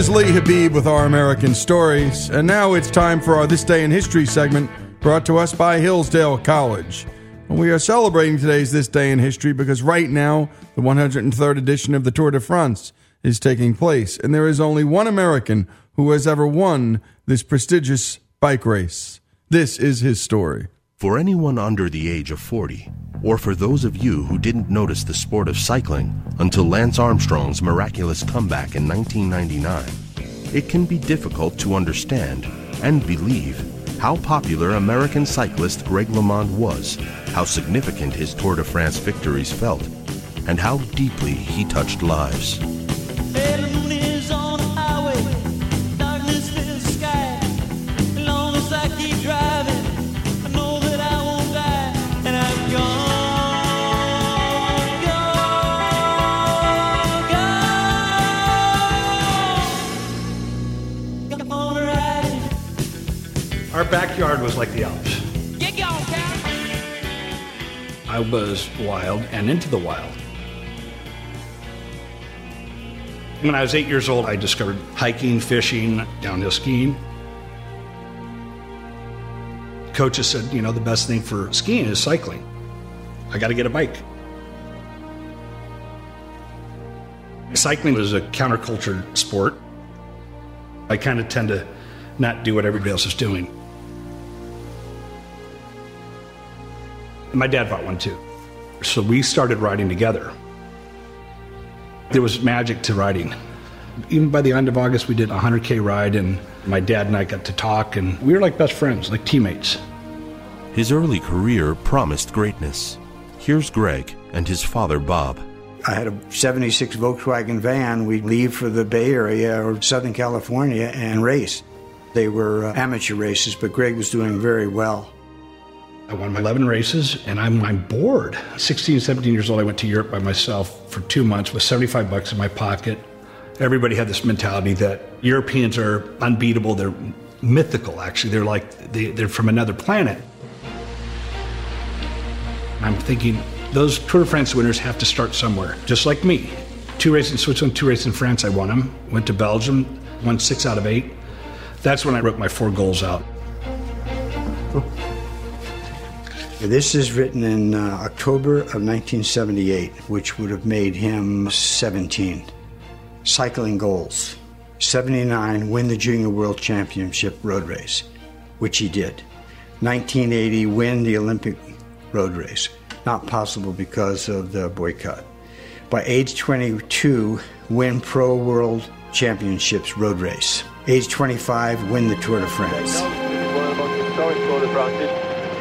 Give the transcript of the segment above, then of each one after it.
Is Lee Habib with our American Stories, and now it's time for our This Day in History segment brought to us by Hillsdale College. And we are celebrating today's This Day in History because right now, the 103rd edition of the Tour de France is taking place, and there is only one American who has ever won this prestigious bike race. This is his story. For anyone under the age of 40, or for those of you who didn't notice the sport of cycling until Lance Armstrong's miraculous comeback in 1999, it can be difficult to understand and believe how popular American cyclist Greg LeMond was, how significant his Tour de France victories felt, and how deeply he touched lives. Backyard was like the Alps. Get going, Cal. I was wild and into the wild. When I was eight years old, I discovered hiking, fishing, downhill skiing. Coaches said, you know, the best thing for skiing is cycling. I got to get a bike. Cycling is a counterculture sport. I kind of tend to not do what everybody else is doing. My dad bought one too. So we started riding together. There was magic to riding. Even by the end of August, we did a 100K ride, and my dad and I got to talk, and we were like best friends, like teammates. His early career promised greatness. Here's Greg and his father, Bob. I had a 76 Volkswagen van. We'd leave for the Bay Area or Southern California and race. They were uh, amateur races, but Greg was doing very well. I won my 11 races and I'm, I'm bored. 16, 17 years old, I went to Europe by myself for two months with 75 bucks in my pocket. Everybody had this mentality that Europeans are unbeatable. They're mythical, actually. They're like, they, they're from another planet. I'm thinking those Tour de France winners have to start somewhere, just like me. Two races in Switzerland, two races in France, I won them. Went to Belgium, won six out of eight. That's when I wrote my four goals out. This is written in uh, October of 1978, which would have made him 17. Cycling goals 79, win the Junior World Championship road race, which he did. 1980, win the Olympic road race. Not possible because of the boycott. By age 22, win Pro World Championships road race. Age 25, win the Tour de France.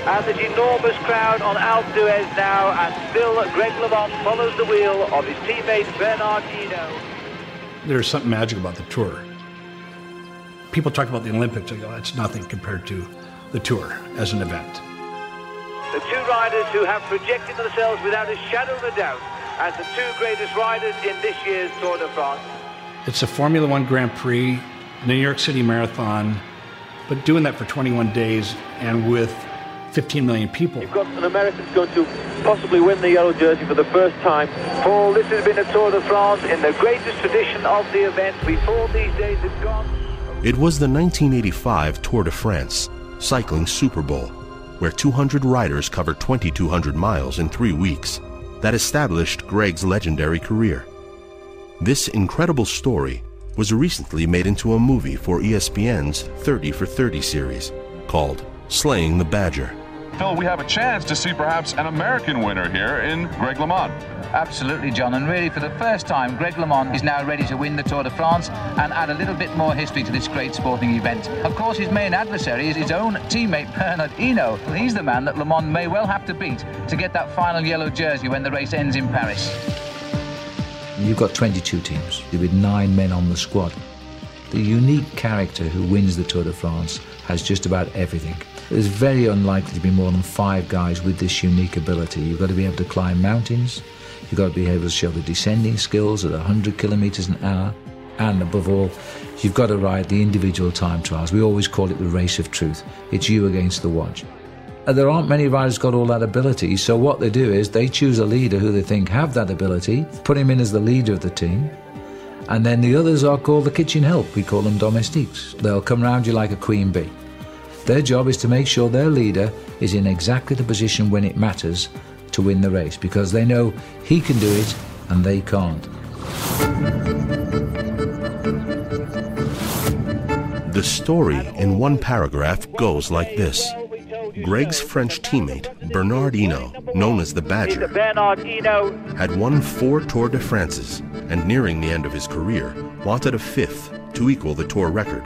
And an enormous crowd on Alpe d'Huez now, and still Greg LeMond follows the wheel of his teammate Bernard Hinault. There's something magic about the tour. People talk about the Olympics, I go, that's nothing compared to the tour as an event. The two riders who have projected themselves without a shadow of a doubt as the two greatest riders in this year's Tour de France. It's a Formula One Grand Prix, New York City Marathon, but doing that for 21 days and with 15 million people. You've got an American going to possibly win the yellow jersey for the first time. Paul, this has been a Tour de France in the greatest tradition of the event. Before these days had gone. It was the 1985 Tour de France, cycling Super Bowl, where 200 riders covered 2,200 miles in three weeks, that established Greg's legendary career. This incredible story was recently made into a movie for ESPN's 30 for 30 series called Slaying the Badger. Phil, we have a chance to see perhaps an American winner here in Greg LeMond. Absolutely, John. And really, for the first time, Greg LeMond is now ready to win the Tour de France and add a little bit more history to this great sporting event. Of course, his main adversary is his own teammate, Bernard Hinault. He's the man that LeMond may well have to beat to get that final yellow jersey when the race ends in Paris. You've got 22 teams with nine men on the squad. The unique character who wins the Tour de France has just about everything. There's very unlikely to be more than five guys with this unique ability. You've got to be able to climb mountains, you've got to be able to show the descending skills at 100 kilometres an hour, and above all, you've got to ride the individual time trials. We always call it the race of truth. It's you against the watch. And there aren't many riders got all that ability, so what they do is they choose a leader who they think have that ability, put him in as the leader of the team, And then the others are called the kitchen help. We call them domestiques. They'll come round you like a queen bee. Their job is to make sure their leader is in exactly the position when it matters to win the race because they know he can do it and they can't. The story in one paragraph goes like this. Greg's French teammate, Bernard Hinault, known as the Badger, had won four Tour de France's and nearing the end of his career wanted a fifth to equal the Tour record.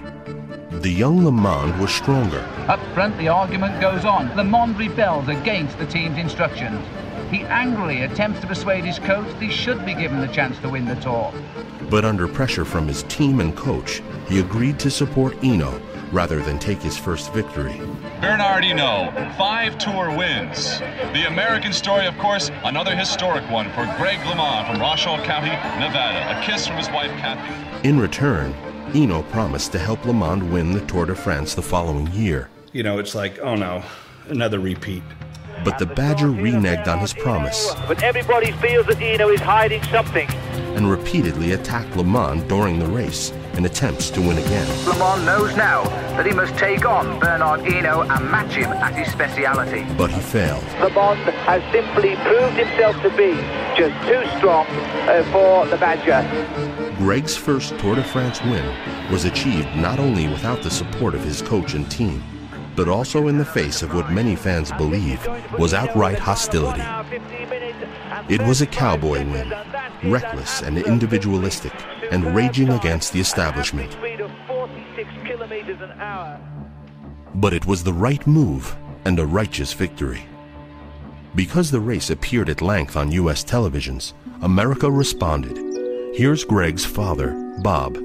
The young LeMond was stronger, Up front, the argument goes on. LeMond rebels against the team's instructions. He angrily attempts to persuade his coach that he should be given the chance to win the Tour. but under pressure from his team and coach, he agreed to support Hinault rather than take his first victory. Bernard Hinault, five tour wins. The American story, of course, another historic one for Greg LeMond from Washoe County, Nevada. A kiss from his wife, Kathy. In return, Hinault promised to help LeMond win the Tour de France the following year. You know, it's like, oh no, another repeat. But the Badger reneged on his promise But everybody feels that Hinault is hiding something. and repeatedly attacked LeMond during the race in attempts to win again. LeMond knows now that he must take on Bernard Hinault and match him at his speciality. But he failed. LeMond has simply proved himself to be just too strong uh, for the Badger. Greg's first Tour de France win was achieved not only without the support of his coach and team, but also in the face of what many fans believe was outright hostility. It was a cowboy win, reckless and individualistic, and raging against the establishment. Speed of 46 kilometers an hour. But it was the right move and a righteous victory. Because the race appeared at length on U.S. televisions, America responded. Here's Greg's father, Bob.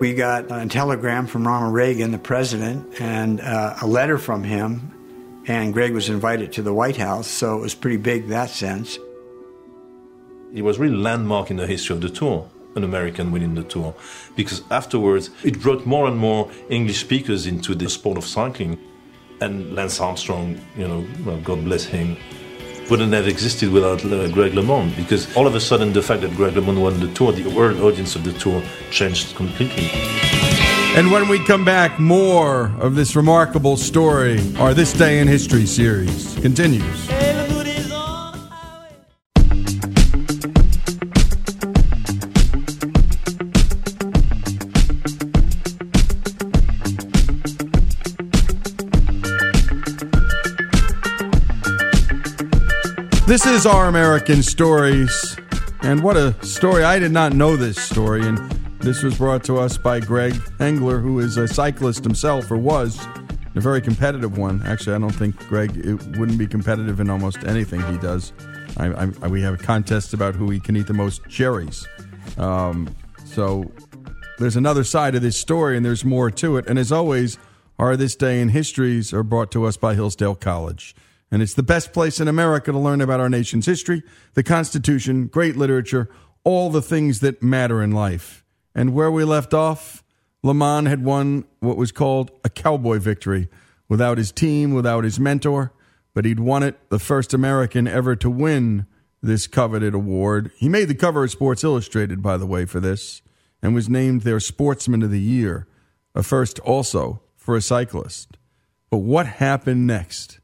We got a telegram from Ronald Reagan, the president, and uh, a letter from him, and Greg was invited to the White House, so it was pretty big in that sense. It was really landmark in the history of the tour, an American winning the tour, because afterwards it brought more and more English speakers into the sport of cycling. And Lance Armstrong, you know, well, God bless him, wouldn't have existed without uh, Greg LeMond, because all of a sudden the fact that Greg LeMond won the tour, the world audience of the tour changed completely. And when we come back, more of this remarkable story, our This Day in History series continues. Is Our American Stories. And what a story. I did not know this story. And this was brought to us by Greg Engler, who is a cyclist himself, or was a very competitive one. Actually, I don't think Greg it wouldn't be competitive in almost anything he does. I, I, we have contests about who he can eat the most cherries. Um, so there's another side of this story, and there's more to it. And as always, our This Day in Histories are brought to us by Hillsdale College. And it's the best place in America to learn about our nation's history, the Constitution, great literature, all the things that matter in life. And where we left off, LeMond had won what was called a cowboy victory without his team, without his mentor, but he'd won it, the first American ever to win this coveted award. He made the cover of Sports Illustrated, by the way, for this, and was named their Sportsman of the Year, a first also for a cyclist. But what happened next?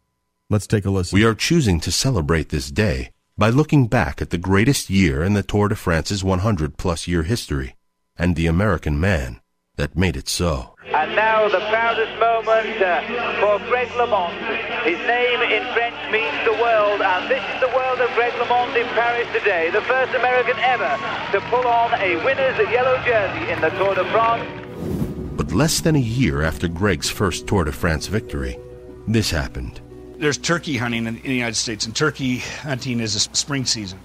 Let's take a listen. We are choosing to celebrate this day by looking back at the greatest year in the Tour de France's 100 plus year history and the American man that made it so. And now the proudest moment uh, for Greg LeMond. His name in French means the world, and this is the world of Greg LeMond in Paris today. The first American ever to pull on a winner's yellow jersey in the Tour de France. But less than a year after Greg's first Tour de France victory, this happened. There's turkey hunting in, in the United States, and turkey hunting is a spring season.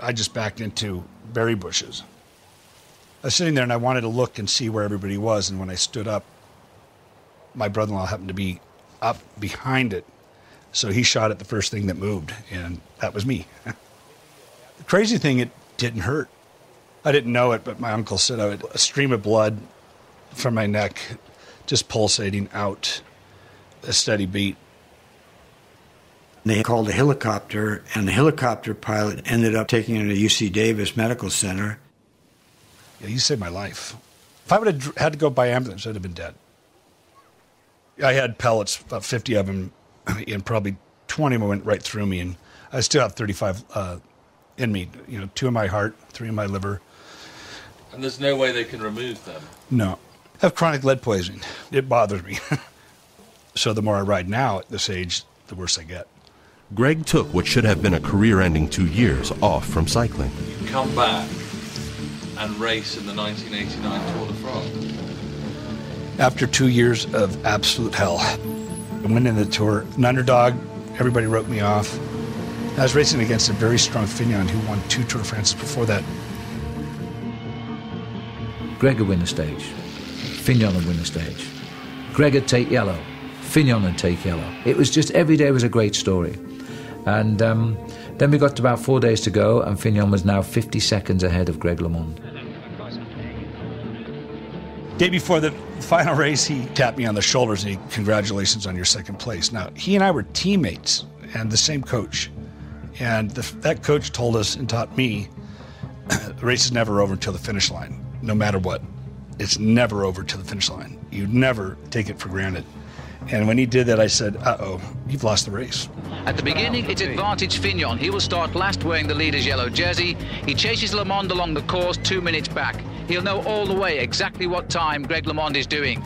I just backed into berry bushes. I was sitting there and I wanted to look and see where everybody was, and when I stood up, my brother in law happened to be up behind it. So he shot at the first thing that moved, and that was me. the crazy thing, it didn't hurt. I didn't know it, but my uncle said I had a stream of blood from my neck just pulsating out a steady beat. They called a helicopter, and the helicopter pilot ended up taking him to UC Davis Medical Center. Yeah, you saved my life. If I would have had to go by ambulance, I'd have been dead. I had pellets, about 50 of them, and probably 20 of them went right through me. And I still have 35 uh, in me. You know, two in my heart, three in my liver. And there's no way they can remove them. No. I have chronic lead poisoning. It bothers me. so the more I ride now at this age, the worse I get. Greg took what should have been a career ending two years off from cycling. You come back and race in the 1989 Tour de France. After two years of absolute hell, I went in the tour, an underdog, everybody wrote me off. I was racing against a very strong Fignon who won two Tour de France before that. Greg would win the stage. Fignon would win the stage. Greg would take yellow. Fignon would take yellow. It was just every day was a great story. And um, then we got to about four days to go, and Fignon was now 50 seconds ahead of Greg LeMond. Day before the final race, he tapped me on the shoulders and he, congratulations on your second place. Now, he and I were teammates and the same coach. And the, that coach told us and taught me the race is never over until the finish line, no matter what. It's never over till the finish line. You never take it for granted. And when he did that, I said, uh oh, you've lost the race. At the beginning, it's advantage Fignon. He will start last wearing the leader's yellow jersey. He chases LeMond along the course two minutes back. He'll know all the way exactly what time Greg LeMond is doing.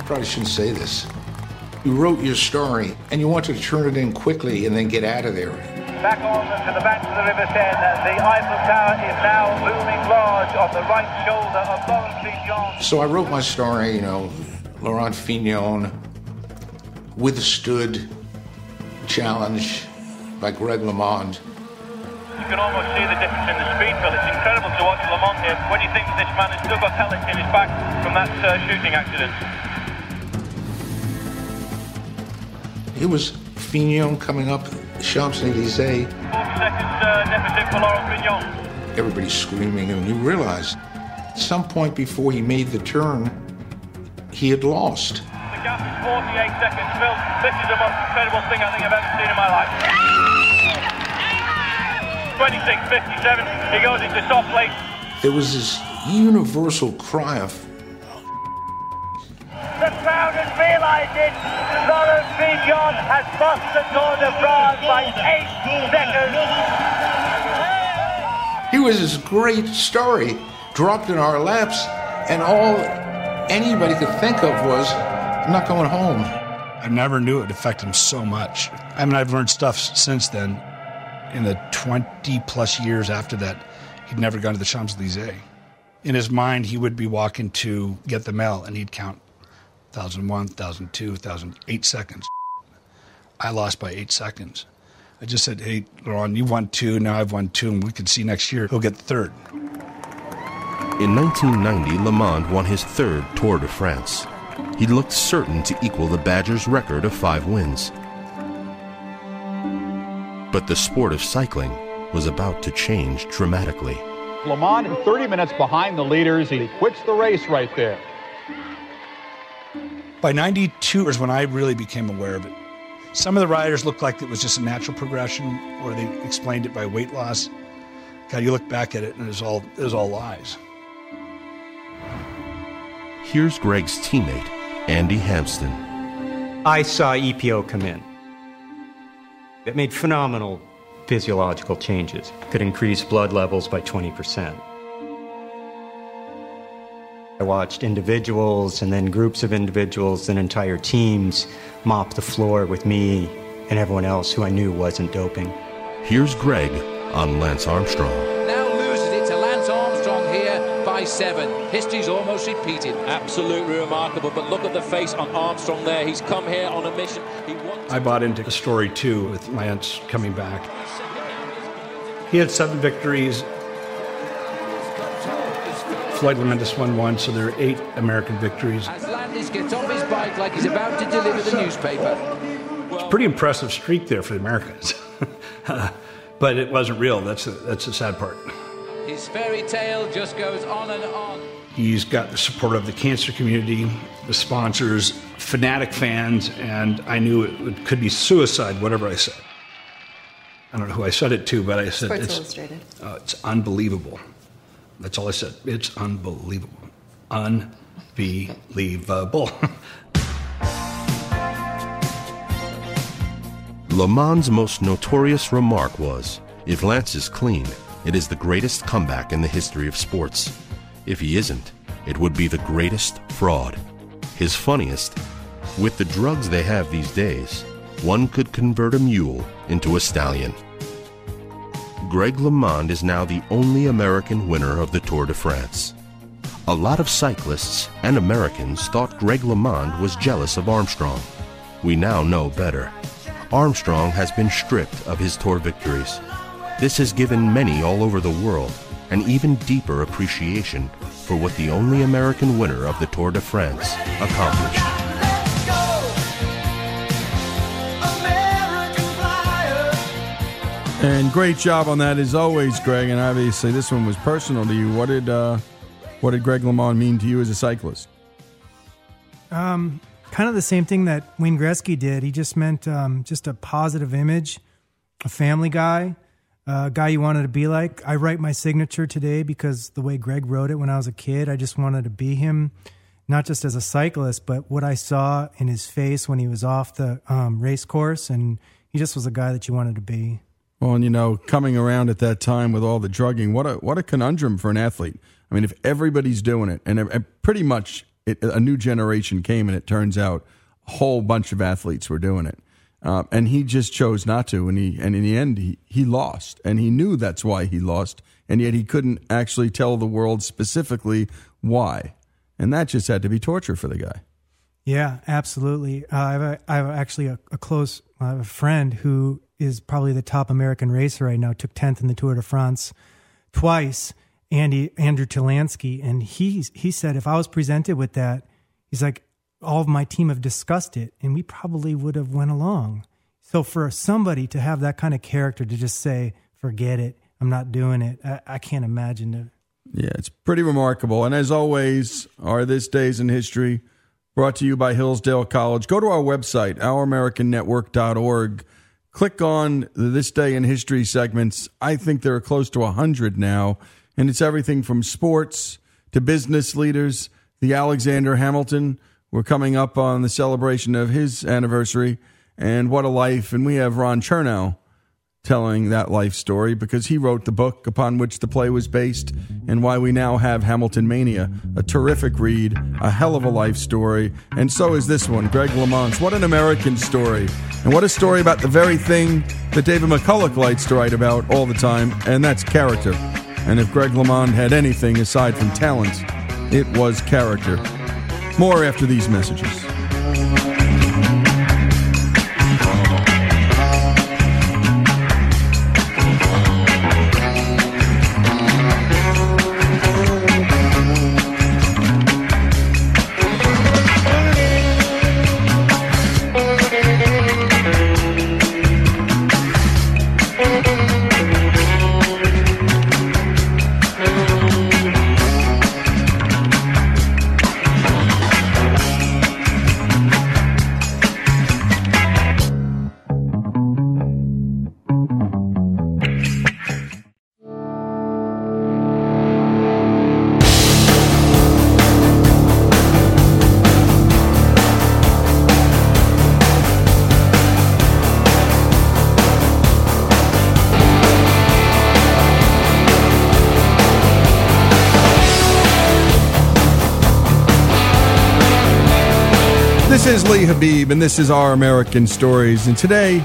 Probably shouldn't say this. You wrote your story and you wanted to turn it in quickly and then get out of there. Back on to the banks of the River Seine. The Eiffel Tower is now looming large on the right shoulder of Laurent Fignon. So I wrote my story, you know, Laurent Fignon withstood challenge by Greg LeMond. You can almost see the difference in the speed, Phil. It's incredible to watch LeMond here when you think that this man has still got pellets in his back from that uh, shooting accident. It was Fignon coming up Champs Elysees. 40 seconds uh, deficit for Laurent Fignon. Everybody's screaming, and you realize at some point before he made the turn, he had lost. Gap is 48 seconds, Phil. This is the most incredible thing I think I've ever seen in my life. 26, 57. He goes into soft plate. There was this universal cry of The crowd has realised it. Laurent Fignon has lost the Tour de France by eight seconds. He was this great story dropped in our laps, and all anybody could think of was, I'm not going home. I never knew it would affect him so much. I mean, I've learned stuff since then. In the 20 plus years after that, he'd never gone to the Champs Elysees. In his mind, he would be walking to get the mail and he'd count 1,001, 1,002, 1,008 seconds. I lost by eight seconds. I just said, hey, Laurent, you won two, now I've won two, and we can see next year he'll get third. In 1990, LeMond won his third Tour de France. He looked certain to equal the Badgers' record of five wins. But the sport of cycling was about to change dramatically. LeMond, 30 minutes behind the leaders. He quits the race right there. By 92 is when I really became aware of it. Some of the riders looked like it was just a natural progression, or they explained it by weight loss. God, you look back at it and it was all, it was all lies. Here's Greg's teammate, Andy Hampsten. I saw EPO come in. It made phenomenal physiological changes. Could increase blood levels by 20%. I watched individuals and then groups of individuals and entire teams mop the floor with me and everyone else who I knew wasn't doping. Here's Greg on Lance Armstrong. Seven. History's almost repeated. Absolutely remarkable, but look at the face on Armstrong there. He's come here on a mission. He wants I bought into the story too with Lance coming back. He had seven victories. Floyd Landis won one, so there are eight American victories. As Landis gets off his bike like he's about to deliver the newspaper. It's a pretty impressive streak there for the Americans. but it wasn't real. That's the, that's the sad part. His fairy tale just goes on and on. He's got the support of the cancer community, the sponsors, fanatic fans, and I knew it would, could be suicide, whatever I said. I don't know who I said it to, but I said Sports it's, Illustrated. uh, it's unbelievable That's all I said. It's unbelievable. Unbelievable. LeMond's most notorious remark was If Lance is clean, it is the greatest comeback in the history of sports. If he isn't, it would be the greatest fraud. His funniest, with the drugs they have these days, one could convert a mule into a stallion. Greg LeMond is now the only American winner of the Tour de France. A lot of cyclists and Americans thought Greg LeMond was jealous of Armstrong. We now know better. Armstrong has been stripped of his Tour victories. This has given many all over the world an even deeper appreciation for what the only American winner of the Tour de France accomplished. And great job on that as always, Greg. And obviously, this one was personal to you. What did uh, what did Greg LeMond mean to you as a cyclist? Um, kind of the same thing that Wayne Gretzky did. He just meant um, just a positive image, a family guy, a guy you wanted to be like. I write my signature today because the way Greg wrote it when I was a kid, I just wanted to be him, not just as a cyclist, but what I saw in his face when he was off the um, race course, and he just was a guy that you wanted to be. Well, and you know, coming around at that time with all the drugging, what a what a conundrum for an athlete. I mean, if everybody's doing it, and, and pretty much it, a new generation came, and it turns out a whole bunch of athletes were doing it, uh, and he just chose not to, and he and in the end he he lost, and he knew that's why he lost, and yet he couldn't actually tell the world specifically why, and that just had to be torture for the guy. Yeah, absolutely. Uh, I, have a, I have actually a, a close have a friend who is probably the top American racer right now. Took tenth in the Tour de France twice. Andy Andrew Talansky, and he he said if I was presented with that, he's like, all of my team have discussed it, and we probably would have went along. So for somebody to have that kind of character to just say, forget it, I'm not doing it, I, I can't imagine it. Yeah, it's pretty remarkable. And as always, our This Days in History brought to you by Hillsdale College. Go to our website, ouramericannetwork.org. Click on the This Day in History segments. I think there are close to 100 now. And it's everything from sports to business leaders. The Alexander Hamilton, we're coming up on the celebration of his anniversary. And what a life. And we have Ron Chernow telling that life story because he wrote the book upon which the play was based and why we now have Hamilton Mania. A terrific read, a hell of a life story, and so is this one, Greg LeMond. What an American story. And what a story about the very thing that David McCullough likes to write about all the time, and that's character. And if Greg LeMond had anything aside from talent, it was character. More after these messages. And this is Our American Stories. And today,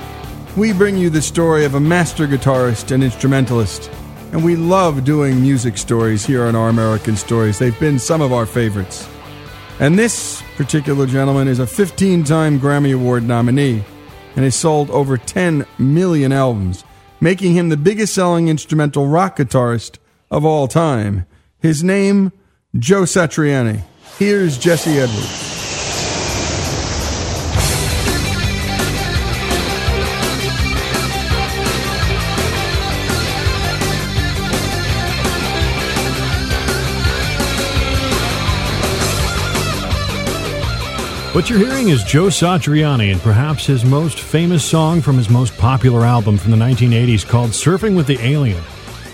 we bring you the story of a master guitarist and instrumentalist. And we love doing music stories here on Our American Stories. They've been some of our favorites. And this particular gentleman is a 15 time Grammy Award nominee and has sold over 10 million albums, making him the biggest selling instrumental rock guitarist of all time. His name, Joe Satriani. Here's Jesse Edwards. What you're hearing is Joe Satriani and perhaps his most famous song from his most popular album from the 1980s called Surfing with the Alien.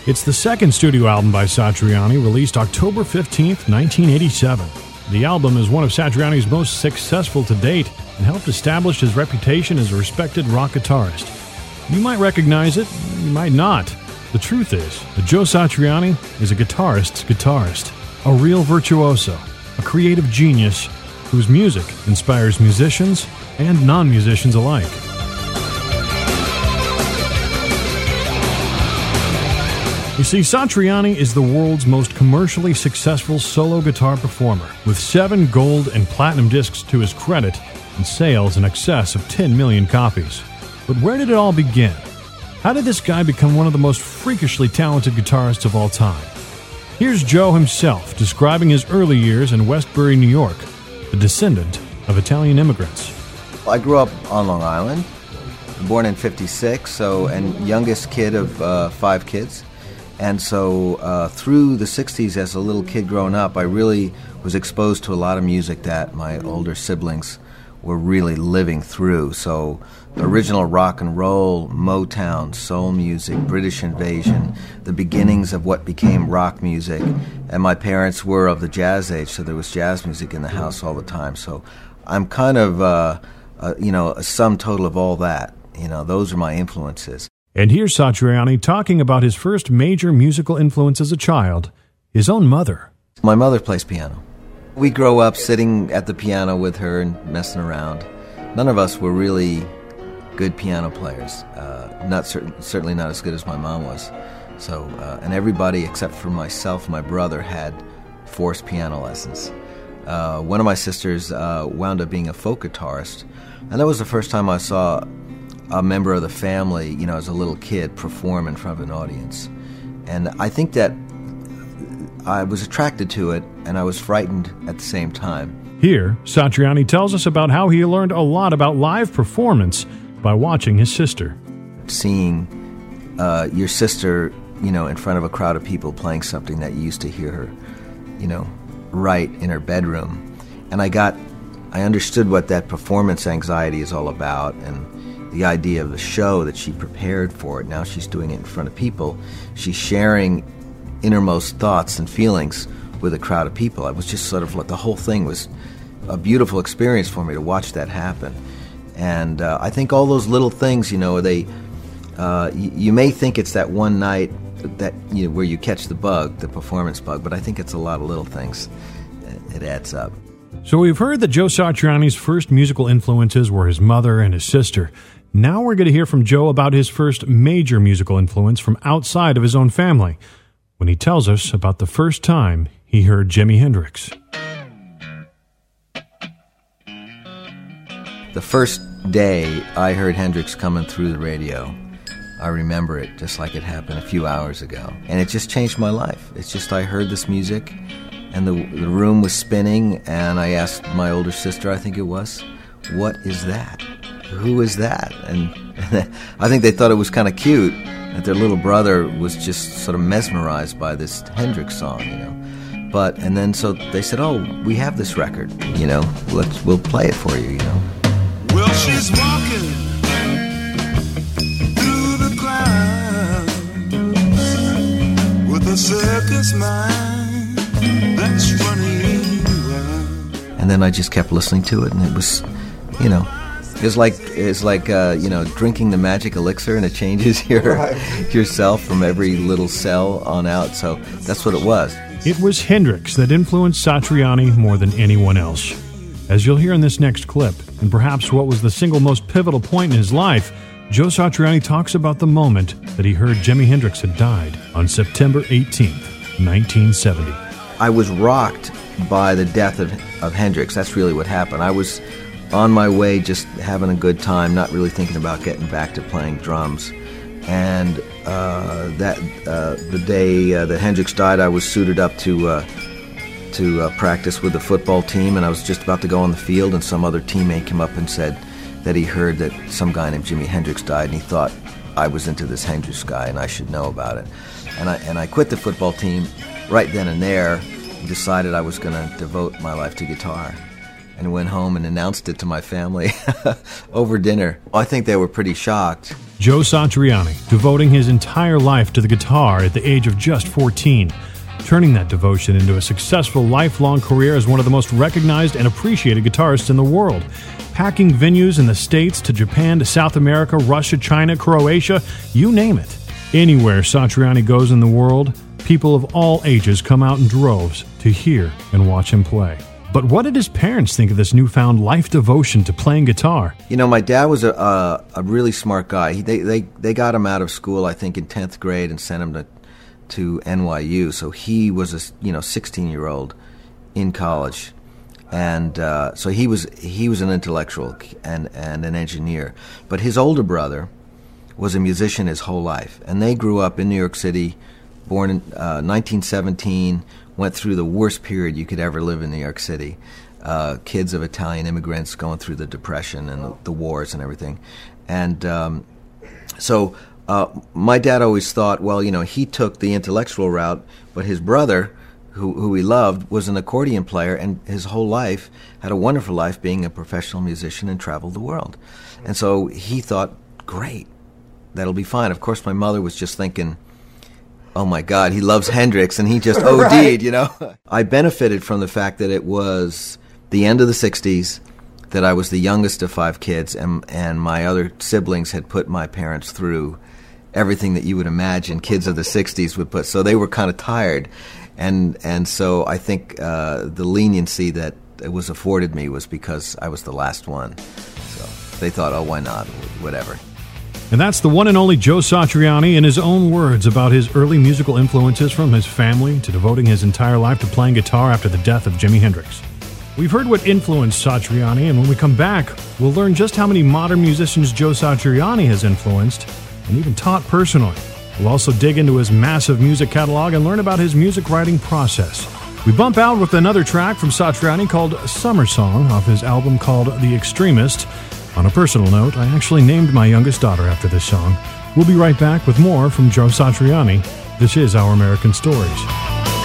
It's the second studio album by Satriani, released October 15th, 1987. The album is one of Satriani's most successful to date and helped establish his reputation as a respected rock guitarist. You might recognize it, you might not. The truth is that Joe Satriani is a guitarist's guitarist, a real virtuoso, a creative genius whose music inspires musicians and non musicians alike. You see, Satriani is the world's most commercially successful solo guitar performer, with seven gold and platinum discs to his credit and sales in excess of 10 million copies. But where did it all begin? How did this guy become one of the most freakishly talented guitarists of all time? Here's Joe himself describing his early years in Westbury, New York, the descendant of Italian immigrants. I grew up on Long Island, born in 56, so and youngest kid of uh, five kids. And so uh, through the 60s, as a little kid growing up, I really was exposed to a lot of music that my older siblings were really living through. So original rock and roll, Motown, soul music, British invasion, the beginnings of what became rock music. And my parents were of the jazz age, so there was jazz music in the house all the time. So I'm kind of, uh, uh, you know, a sum total of all that. You know, those are my influences. And here's Satriani talking about his first major musical influence as a child his own mother. My mother plays piano. We grow up sitting at the piano with her and messing around. None of us were really good piano players. Uh, not certain, certainly not as good as my mom was. So, uh, and everybody except for myself, my brother, had forced piano lessons. Uh, one of my sisters uh, wound up being a folk guitarist, and that was the first time I saw a member of the family, you know, as a little kid, perform in front of an audience. And I think that I was attracted to it and I was frightened at the same time. Here, Satriani tells us about how he learned a lot about live performance by watching his sister. Seeing uh, your sister, you know, in front of a crowd of people playing something that you used to hear her, you know, write in her bedroom. And I got, I understood what that performance anxiety is all about and the idea of the show that she prepared for it. Now she's doing it in front of people. She's sharing innermost thoughts and feelings with a crowd of people. I was just sort of like the whole thing was a beautiful experience for me to watch that happen. And uh, I think all those little things, you know, they uh, y- you may think it's that one night that you know where you catch the bug, the performance bug, but I think it's a lot of little things. It adds up. So we've heard that Joe Satriani's first musical influences were his mother and his sister. Now we're going to hear from Joe about his first major musical influence from outside of his own family when he tells us about the first time he heard Jimi Hendrix. The first day I heard Hendrix coming through the radio, I remember it just like it happened a few hours ago. And it just changed my life. It's just I heard this music and the, the room was spinning, and I asked my older sister, I think it was, what is that? Who is that? And I think they thought it was kind of cute that their little brother was just sort of mesmerized by this Hendrix song, you know. But and then so they said, "Oh, we have this record, you know. Let's we'll play it for you, you know." Well, she's walking through the clouds with a circus mind that's running wild. And then I just kept listening to it, and it was, you know, it's like it's like uh, you know drinking the magic elixir, and it changes your Right. yourself from every little cell on out. So that's what it was. It was Hendrix that influenced Satriani more than anyone else. As you'll hear in this next clip, and perhaps what was the single most pivotal point in his life, Joe Satriani talks about the moment that he heard Jimi Hendrix had died on September 18th, 1970. I was rocked by the death of, of Hendrix. That's really what happened. I was on my way, just having a good time, not really thinking about getting back to playing drums. And uh, that uh, the day uh, that Hendrix died, I was suited up to uh, to uh, practice with the football team, and I was just about to go on the field, and some other teammate came up and said that he heard that some guy named Jimi Hendrix died, and he thought I was into this Hendrix guy, and I should know about it. And I and I quit the football team right then and there, and decided I was going to devote my life to guitar. And went home and announced it to my family over dinner. I think they were pretty shocked Joe Satriani, devoting his entire life to the guitar at the age of just 14, turning that devotion into a successful lifelong career as one of the most recognized and appreciated guitarists in the world, packing venues in the States to Japan to South America, Russia, China, Croatia, you name it. Anywhere Satriani goes in the world, people of all ages come out in droves to hear and watch him play. But what did his parents think of this newfound life devotion to playing guitar? You know, my dad was a a, a really smart guy. He, they they they got him out of school, I think, in tenth grade, and sent him to to NYU. So he was a you know sixteen year old in college, and uh, so he was he was an intellectual and and an engineer. But his older brother was a musician his whole life, and they grew up in New York City, born in uh, 1917 went through the worst period you could ever live in New York City. Uh, kids of Italian immigrants going through the Depression and the, the wars and everything. And um, so uh, my dad always thought, well, you know, he took the intellectual route, but his brother, who, who he loved, was an accordion player, and his whole life had a wonderful life being a professional musician and traveled the world. And so he thought, great, that'll be fine. Of course, my mother was just thinking, oh my God, he loves Hendrix, and he just OD'd, Right. you know? I benefited from the fact that it was the end of the 60s, that I was the youngest of five kids, and, and my other siblings had put my parents through everything that you would imagine kids of the 60s would put. So they were kind of tired. And, and so I think uh, the leniency that was afforded me was because I was the last one. So they thought, oh, why not? Whatever. And that's the one and only Joe Satriani in his own words about his early musical influences from his family to devoting his entire life to playing guitar after the death of Jimi Hendrix. We've heard what influenced Satriani, and when we come back, we'll learn just how many modern musicians Joe Satriani has influenced and even taught personally. We'll also dig into his massive music catalog and learn about his music writing process. We bump out with another track from Satriani called Summer Song off his album called The Extremist. On a personal note, I actually named my youngest daughter after this song. We'll be right back with more from Joe Satriani. This is Our American Stories.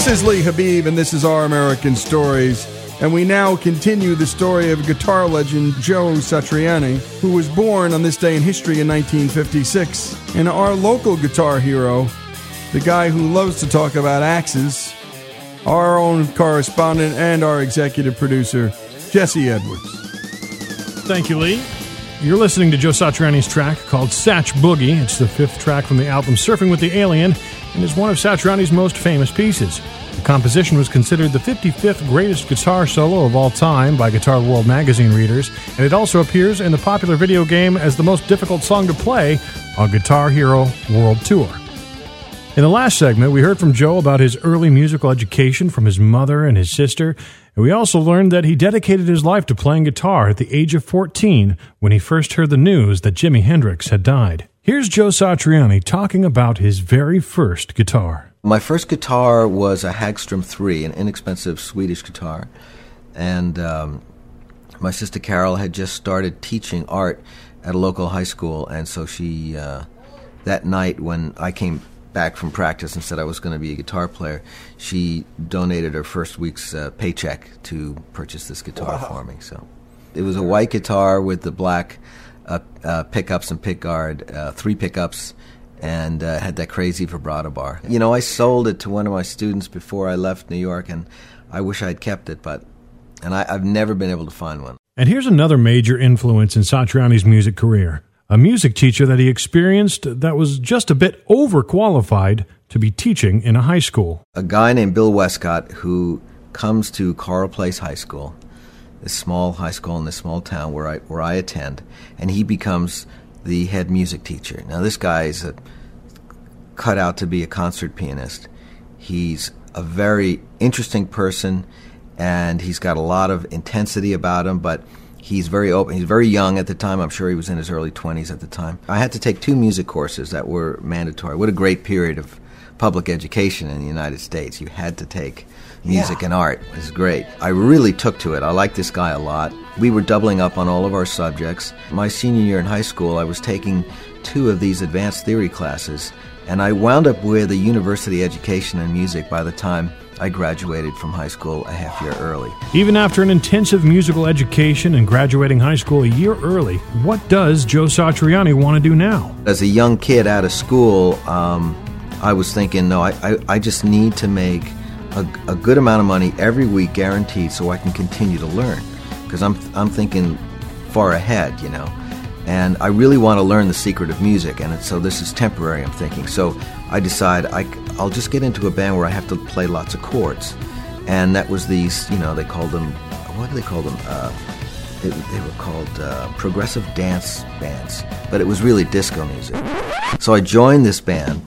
This is Lee Habib, and this is Our American Stories. And we now continue the story of guitar legend Joe Satriani, who was born on this day in history in 1956. And our local guitar hero, the guy who loves to talk about axes, our own correspondent and our executive producer, Jesse Edwards. Thank you, Lee. You're listening to Joe Satriani's track called Satch Boogie. It's the fifth track from the album Surfing with the Alien and is one of Satriani's most famous pieces. The composition was considered the 55th greatest guitar solo of all time by Guitar World magazine readers, and it also appears in the popular video game as the most difficult song to play on Guitar Hero World Tour. In the last segment, we heard from Joe about his early musical education from his mother and his sister, and we also learned that he dedicated his life to playing guitar at the age of 14 when he first heard the news that Jimi Hendrix had died. Here's Joe Satriani talking about his very first guitar. My first guitar was a Hagstrom 3, an inexpensive Swedish guitar. And um, my sister Carol had just started teaching art at a local high school. And so she, uh, that night when I came back from practice and said I was going to be a guitar player, she donated her first week's uh, paycheck to purchase this guitar Wow. for me. So it was a white guitar with the black uh, pickups and pickguard, uh, three pickups, and uh, had that crazy vibrato bar. You know, I sold it to one of my students before I left New York, and I wish I had kept it, but and I, I've never been able to find one. And here's another major influence in Satriani's music career a music teacher that he experienced that was just a bit overqualified to be teaching in a high school. A guy named Bill Westcott who comes to Carle Place High School, this small high school in this small town where I where I attend, and he becomes the head music teacher. Now this guy is a, cut out to be a concert pianist. He's a very interesting person, and he's got a lot of intensity about him, but he's very open. He's very young at the time. I'm sure he was in his early 20s at the time. I had to take two music courses that were mandatory. What a great period of public education in the United States. You had to take music Yeah. and art. It was great. I really took to it. I like this guy a lot. We were doubling up on all of our subjects. My senior year in high school, I was taking two of these advanced theory classes, and I wound up with a university education in music by the time I graduated from high school a half year early. Even after an intensive musical education and graduating high school a year early, what does Joe Satriani want to do now? As a young kid out of school, um, I was thinking, no, I, I, I just need to make a, a good amount of money every week, guaranteed, so I can continue to learn. Because I'm, I'm thinking far ahead, you know. And I really want to learn the secret of music, and so this is temporary, I'm thinking. So I decide I, I'll just get into a band where I have to play lots of chords. And that was these, you know, they called them, what do they call them? Uh, they, they were called uh, progressive dance bands, but it was really disco music. So I joined this band,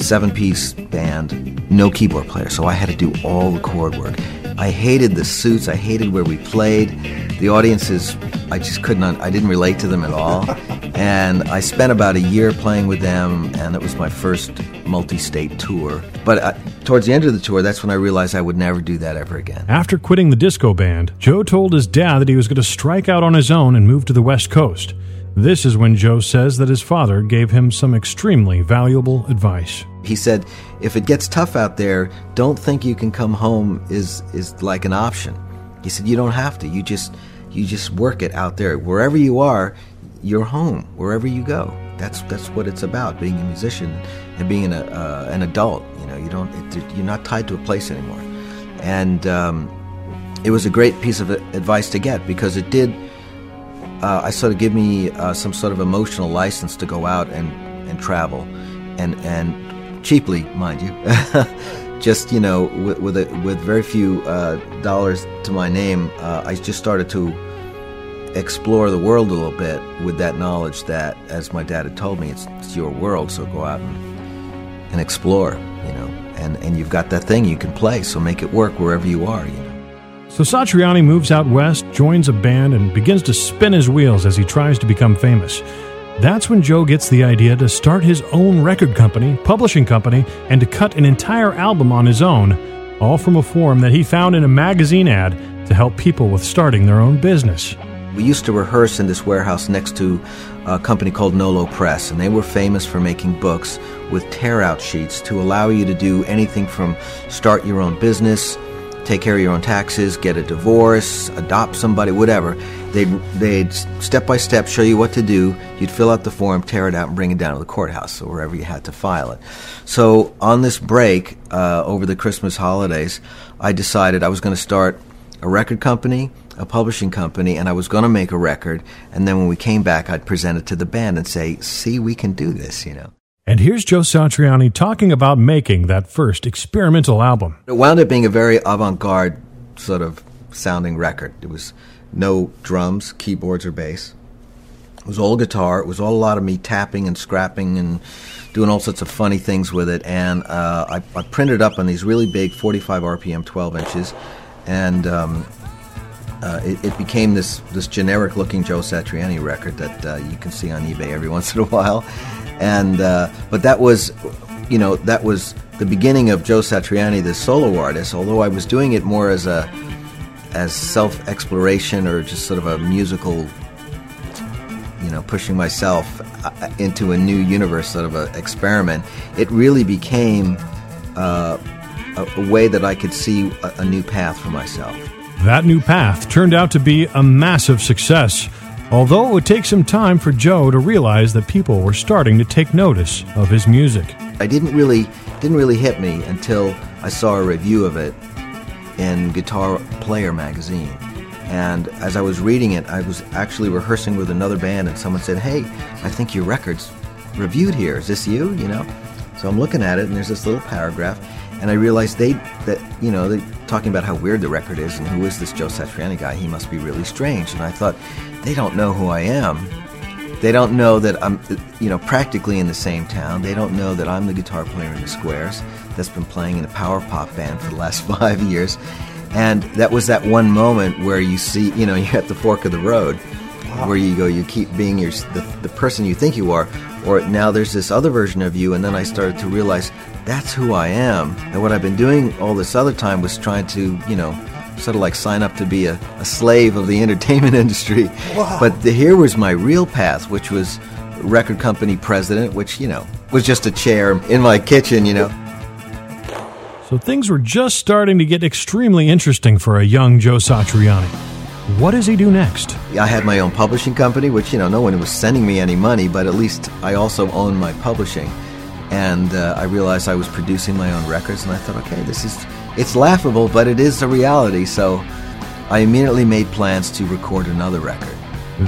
seven piece band, no keyboard player, so I had to do all the chord work. I hated the suits, I hated where we played. The audiences, I just could not, I didn't relate to them at all. And I spent about a year playing with them, and it was my first multi state tour. But uh, towards the end of the tour, that's when I realized I would never do that ever again. After quitting the disco band, Joe told his dad that he was going to strike out on his own and move to the West Coast. This is when Joe says that his father gave him some extremely valuable advice. He said, "If it gets tough out there, don't think you can come home is is like an option." He said, "You don't have to. You just you just work it out there. Wherever you are, you're home. Wherever you go. That's that's what it's about. Being a musician and being an uh, an adult. You know, you don't it, you're not tied to a place anymore." And um, it was a great piece of advice to get because it did. Uh, I sort of give me uh, some sort of emotional license to go out and, and travel, and and cheaply, mind you, just you know with with, a, with very few uh, dollars to my name, uh, I just started to explore the world a little bit with that knowledge that, as my dad had told me, it's, it's your world, so go out and and explore, you know, and and you've got that thing you can play, so make it work wherever you are, you know. So Satriani moves out west, joins a band, and begins to spin his wheels as he tries to become famous. That's when Joe gets the idea to start his own record company, publishing company, and to cut an entire album on his own, all from a form that he found in a magazine ad to help people with starting their own business. We used to rehearse in this warehouse next to a company called Nolo Press, and they were famous for making books with tear out sheets to allow you to do anything from start your own business, take care of your own taxes, get a divorce, adopt somebody, whatever. They'd, they'd step by step show you what to do. You'd fill out the form, tear it out, and bring it down to the courthouse or wherever you had to file it. So on this break uh, over the Christmas holidays, I decided I was going to start a record company, a publishing company, and I was going to make a record. And then when we came back, I'd present it to the band and say, "See, we can do this," you know. And here's Joe Satriani talking about making that first experimental album. It wound up being a very avant-garde sort of sounding record. It was no drums, keyboards, or bass. It was all guitar. It was all a lot of me tapping and scrapping and doing all sorts of funny things with it. And uh, I, I printed up on these really big 45 RPM 12 inches, and um, uh, it, it became this this generic looking Joe Satriani record that uh, you can see on eBay every once in a while, and uh, but that was, you know, that was the beginning of Joe Satriani, the solo artist. Although I was doing it more as a as self exploration or just sort of a musical, you know, pushing myself uh, into a new universe, sort of an experiment. It really became uh, a, a way that I could see a, a new path for myself. That new path turned out to be a massive success, although it would take some time for Joe to realize that people were starting to take notice of his music. I didn't really didn't really hit me until I saw a review of it in Guitar Player magazine. And as I was reading it, I was actually rehearsing with another band, and someone said, "Hey, I think your record's reviewed here. Is this you?" You know. So I'm looking at it, and there's this little paragraph, and I realized they that you know they talking about how weird the record is, and who is this Joe Satriani guy? He must be really strange. And I thought, they don't know who I am. They don't know that I'm, you know, practically in the same town. They don't know that I'm the guitar player in the Squares that's been playing in a power pop band for the last five years. And that was that one moment where you see, you know, you're at the fork of the road, where you go, you keep being your the, the person you think you are, or now there's this other version of you. And then I started to realize that's who I am. And what I've been doing all this other time was trying to, you know, sort of like sign up to be a, a slave of the entertainment industry. Wow. But the, here was my real path, which was record company president, which, you know, was just a chair in my kitchen, you know. So things were just starting to get extremely interesting for a young Joe Satriani. What does he do next? I had my own publishing company, which, you know, no one was sending me any money, but at least I also owned my publishing. And uh, I realized I was producing my own records, and I thought, okay, this is, it's laughable, but it is a reality. So I immediately made plans to record another record.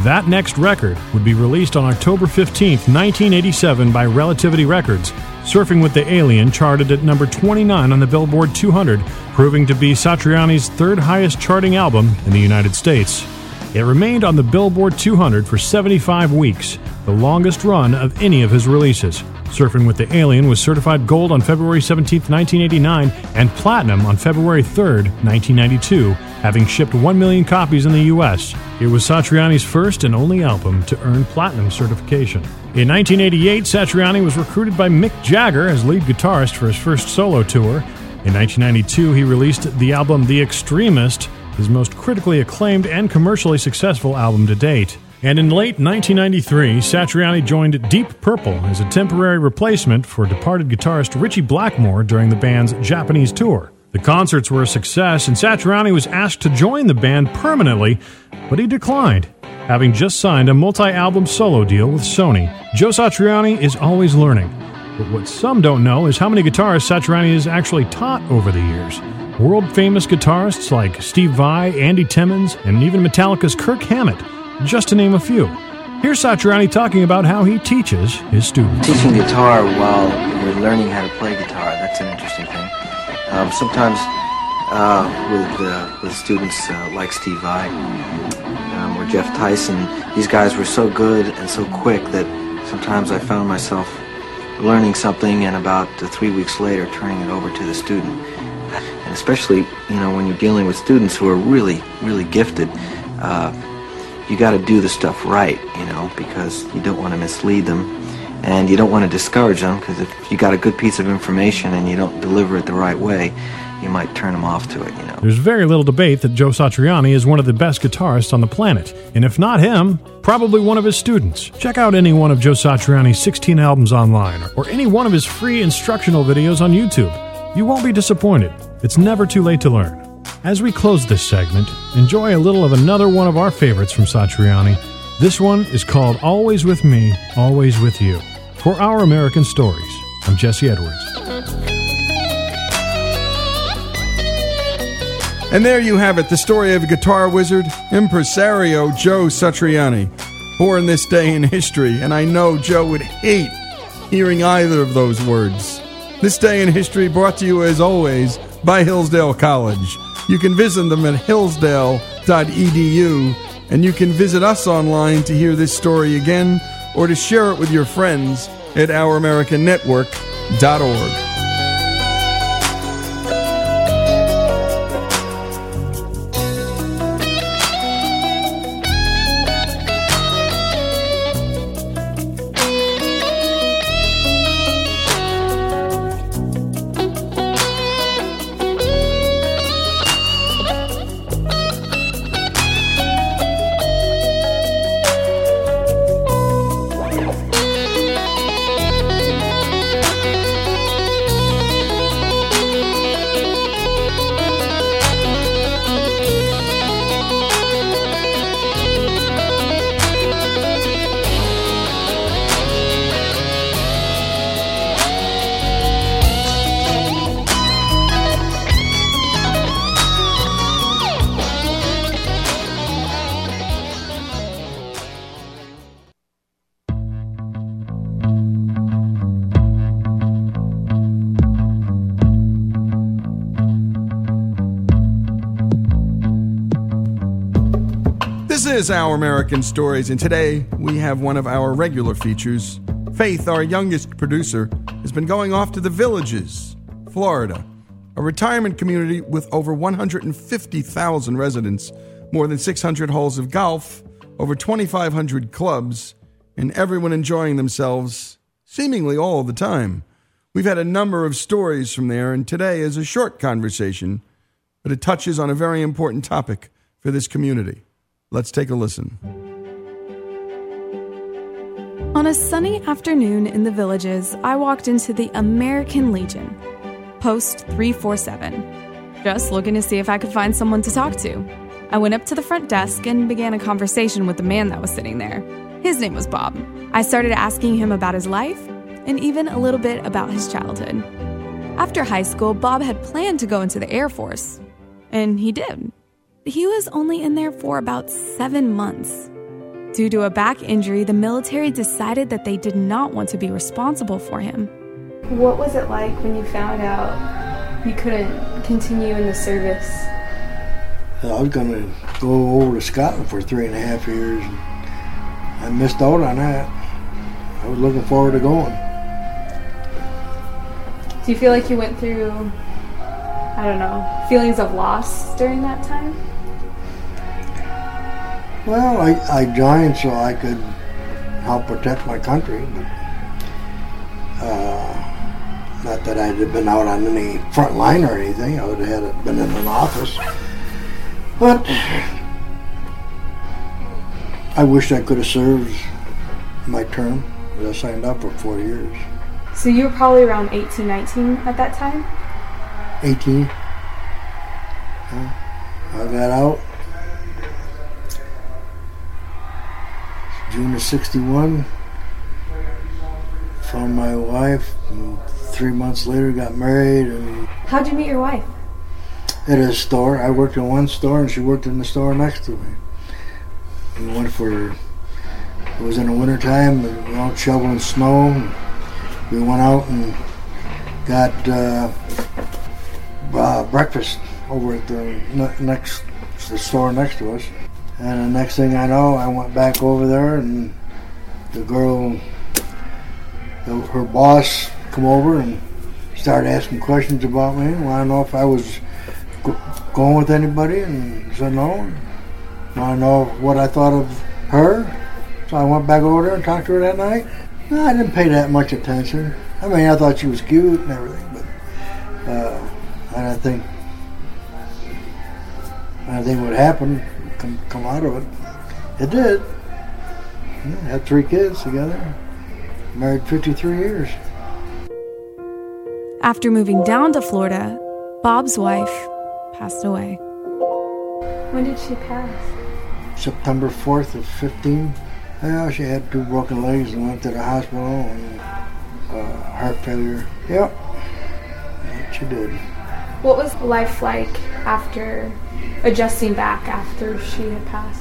That next record would be released on October 15th, 1987 by Relativity Records. Surfing with the Alien charted at number 29 on the Billboard 200, proving to be Satriani's third highest charting album in the United States. It remained on the Billboard 200 for 75 weeks, the longest run of any of his releases. Surfing with the Alien was certified gold on February 17, 1989, and platinum on February 3, 1992, having shipped 1 million copies in the U.S. It was Satriani's first and only album to earn platinum certification. In 1988, Satriani was recruited by Mick Jagger as lead guitarist for his first solo tour. In 1992, he released the album The Extremist, his most critically acclaimed and commercially successful album to date. And in late 1993, Satriani joined Deep Purple as a temporary replacement for departed guitarist Ritchie Blackmore during the band's Japanese tour. The concerts were a success, and Satriani was asked to join the band permanently, but he declined, having just signed a multi album solo deal with Sony. Joe Satriani is always learning, but what some don't know is how many guitarists Satriani has actually taught over the years. World famous guitarists like Steve Vai, Andy Timmons, and even Metallica's Kirk Hammett, just to name a few. Here's Satriani talking about how he teaches his students. Teaching guitar while you're learning how to play guitar, that's an interesting thing. Um, sometimes uh, with, uh, with students uh, like Steve Vai um, or Jeff Tyson, these guys were so good and so quick that sometimes I found myself learning something and about uh, three weeks later turning it over to the student. And especially, you know, when you're dealing with students who are really, really gifted, uh, you got to do the stuff right, you know, because you don't want to mislead them and you don't want to discourage them because if you got a good piece of information and you don't deliver it the right way, you might turn them off to it, you know. There's very little debate that Joe Satriani is one of the best guitarists on the planet, and if not him, probably one of his students. Check out any one of Joe Satriani's 16 albums online, or any one of his free instructional videos on YouTube. You won't be disappointed. It's never too late to learn. As we close this segment, enjoy a little of another one of our favorites from Satriani. This one is called Always With Me, Always With You. For Our American Stories, I'm Jesse Edwards. And there you have it, the story of guitar wizard, impresario Joe Satriani, born this day in history. And I know Joe would hate hearing either of those words. This day in history brought to you, as always, by Hillsdale College. You can visit them at hillsdale.edu, and you can visit us online to hear this story again or to share it with your friends at ouramericannetwork.org. is Our American Stories, and today we have one of our regular features. Faith, our youngest producer, has been going off to the Villages, Florida, a retirement community with over 150,000 residents, more than 600 holes of golf, over 2,500 clubs, and everyone enjoying themselves seemingly all the time. We've had a number of stories from there, and today is a short conversation, but it touches on a very important topic for this community. Let's take a listen. On a sunny afternoon in the villages, I walked into the American Legion, post 347, just looking to see if I could find someone to talk to. I went up to the front desk and began a conversation with the man that was sitting there. His name was Bob. I started asking him about his life and even a little bit about his childhood. After high school, Bob had planned to go into the Air Force, and he did. He was only in there for about seven months. Due to a back injury, the military decided that they did not want to be responsible for him. What was it like when you found out you couldn't continue in the service? I was going to go over to Scotland for three and a half years. And I missed out on that. I was looking forward to going. Do you feel like you went through, I don't know, feelings of loss during that time? Well, I, I joined so I could help protect my country, but uh, not that I'd have been out on any front line or anything. I would have had been in an office. But I wish I could have served my term. I signed up for four years. So you were probably around 18, 19 at that time? 18. Yeah. I got out June of 61 from my wife. And three months later, got married. And How'd you meet your wife? at a store. I worked in one store, and she worked in the store next to me. We went for. It was in the wintertime. We were out shoveling snow. We went out and got uh, uh, breakfast over at the ne- next the store next to us. And the next thing I know, I went back over there, and the girl, the, her boss, come over and started asking questions about me. Want to know if I was go- going with anybody, and I said no. Want to know what I thought of her? So I went back over there and talked to her that night. No, I didn't pay that much attention. I mean, I thought she was cute and everything, but uh, and I think I think what happened come come out of it. It did. Yeah, had three kids together. Married 53 years. After moving down to Florida, Bob's wife passed away. When did she pass? September 4th of 15. Yeah, she had two broken legs and went to the hospital and uh, heart failure. Yep. That she did. What was life like after adjusting back after she had passed?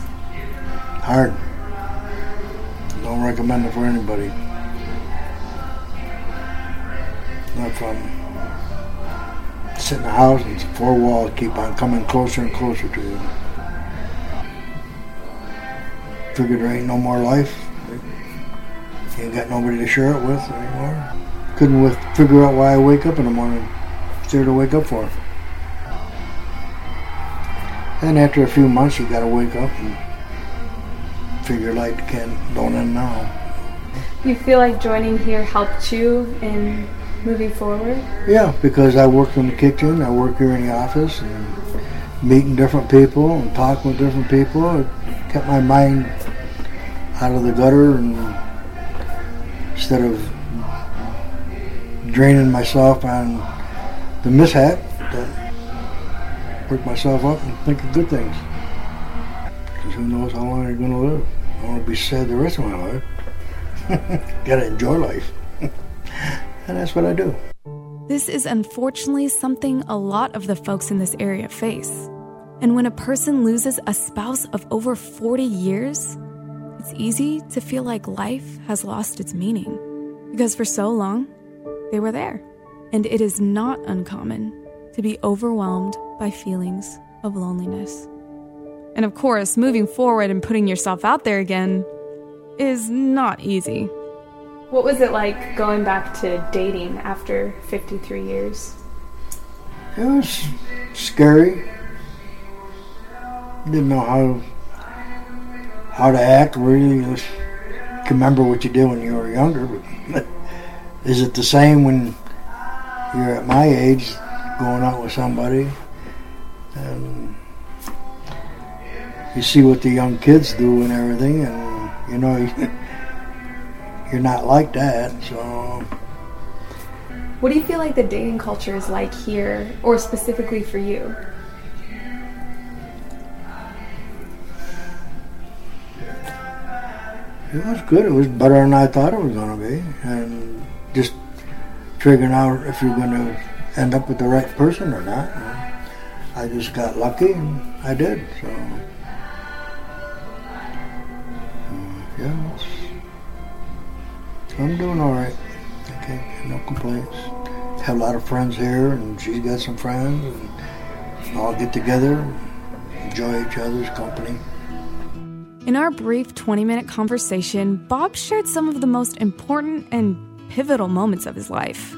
Hard. Don't recommend it for anybody. Not fun. Sit in the house and four walls keep on coming closer and closer to you. Figured there ain't no more life. Ain't got nobody to share it with anymore. Couldn't figure out why I wake up in the morning. There to wake up for? And after a few months, you got to wake up and figure life can don't end now. You feel like joining here helped you in moving forward? Yeah, because I worked in the kitchen, I work here in the office, and meeting different people and talking with different people. It kept my mind out of the gutter, and instead of draining myself on the mishap, that work myself up and think of good things. Because who knows how long you're going to live? I want to be sad the rest of my life. Gotta enjoy life. and that's what I do. This is unfortunately something a lot of the folks in this area face. And when a person loses a spouse of over 40 years, it's easy to feel like life has lost its meaning. Because for so long, they were there. And it is not uncommon to be overwhelmed by feelings of loneliness. And of course, moving forward and putting yourself out there again is not easy. What was it like going back to dating after 53 years? It was scary. Didn't know how how to act really. You just remember what you did when you were younger, but is it the same when you're at my age going out with somebody and you see what the young kids do and everything and you know you're not like that so What do you feel like the dating culture is like here, or specifically for you? It was good. It was better than I thought it was going to be. And just figuring out if you're going to end up with the right person or not. I just got lucky and I did. So, uh, yeah, I'm doing all right. Okay, no complaints. Have a lot of friends here, and she's got some friends, and all get together, and enjoy each other's company. In our brief 20 minute conversation, Bob shared some of the most important and pivotal moments of his life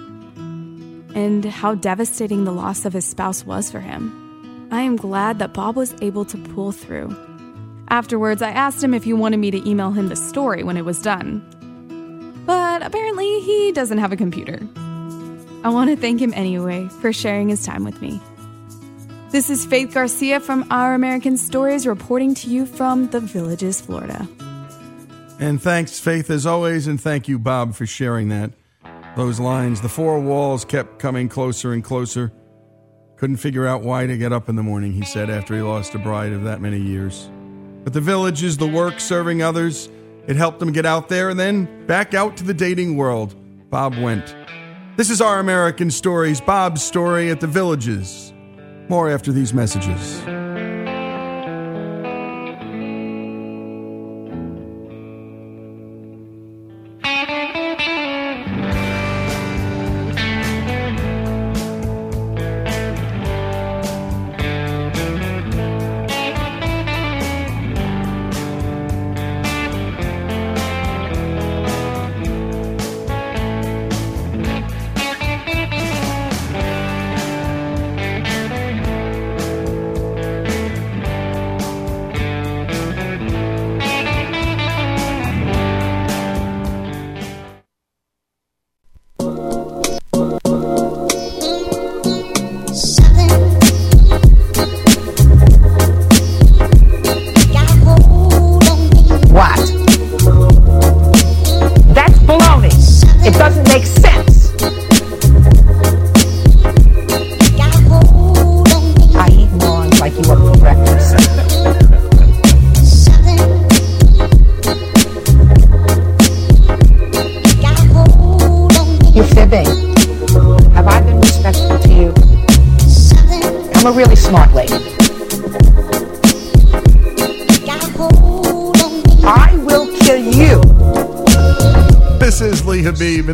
and how devastating the loss of his spouse was for him. I am glad that Bob was able to pull through. Afterwards, I asked him if he wanted me to email him the story when it was done. But apparently, he doesn't have a computer. I want to thank him anyway for sharing his time with me. This is Faith Garcia from Our American Stories reporting to you from the Villages, Florida. And thanks, Faith, as always, and thank you, Bob, for sharing that. Those lines, the four walls kept coming closer and closer. Couldn't figure out why to get up in the morning, he said, after he lost a bride of that many years. But the villages, the work serving others, it helped him get out there and then back out to the dating world. Bob went. This is Our American Stories, Bob's story at the villages. More after these messages.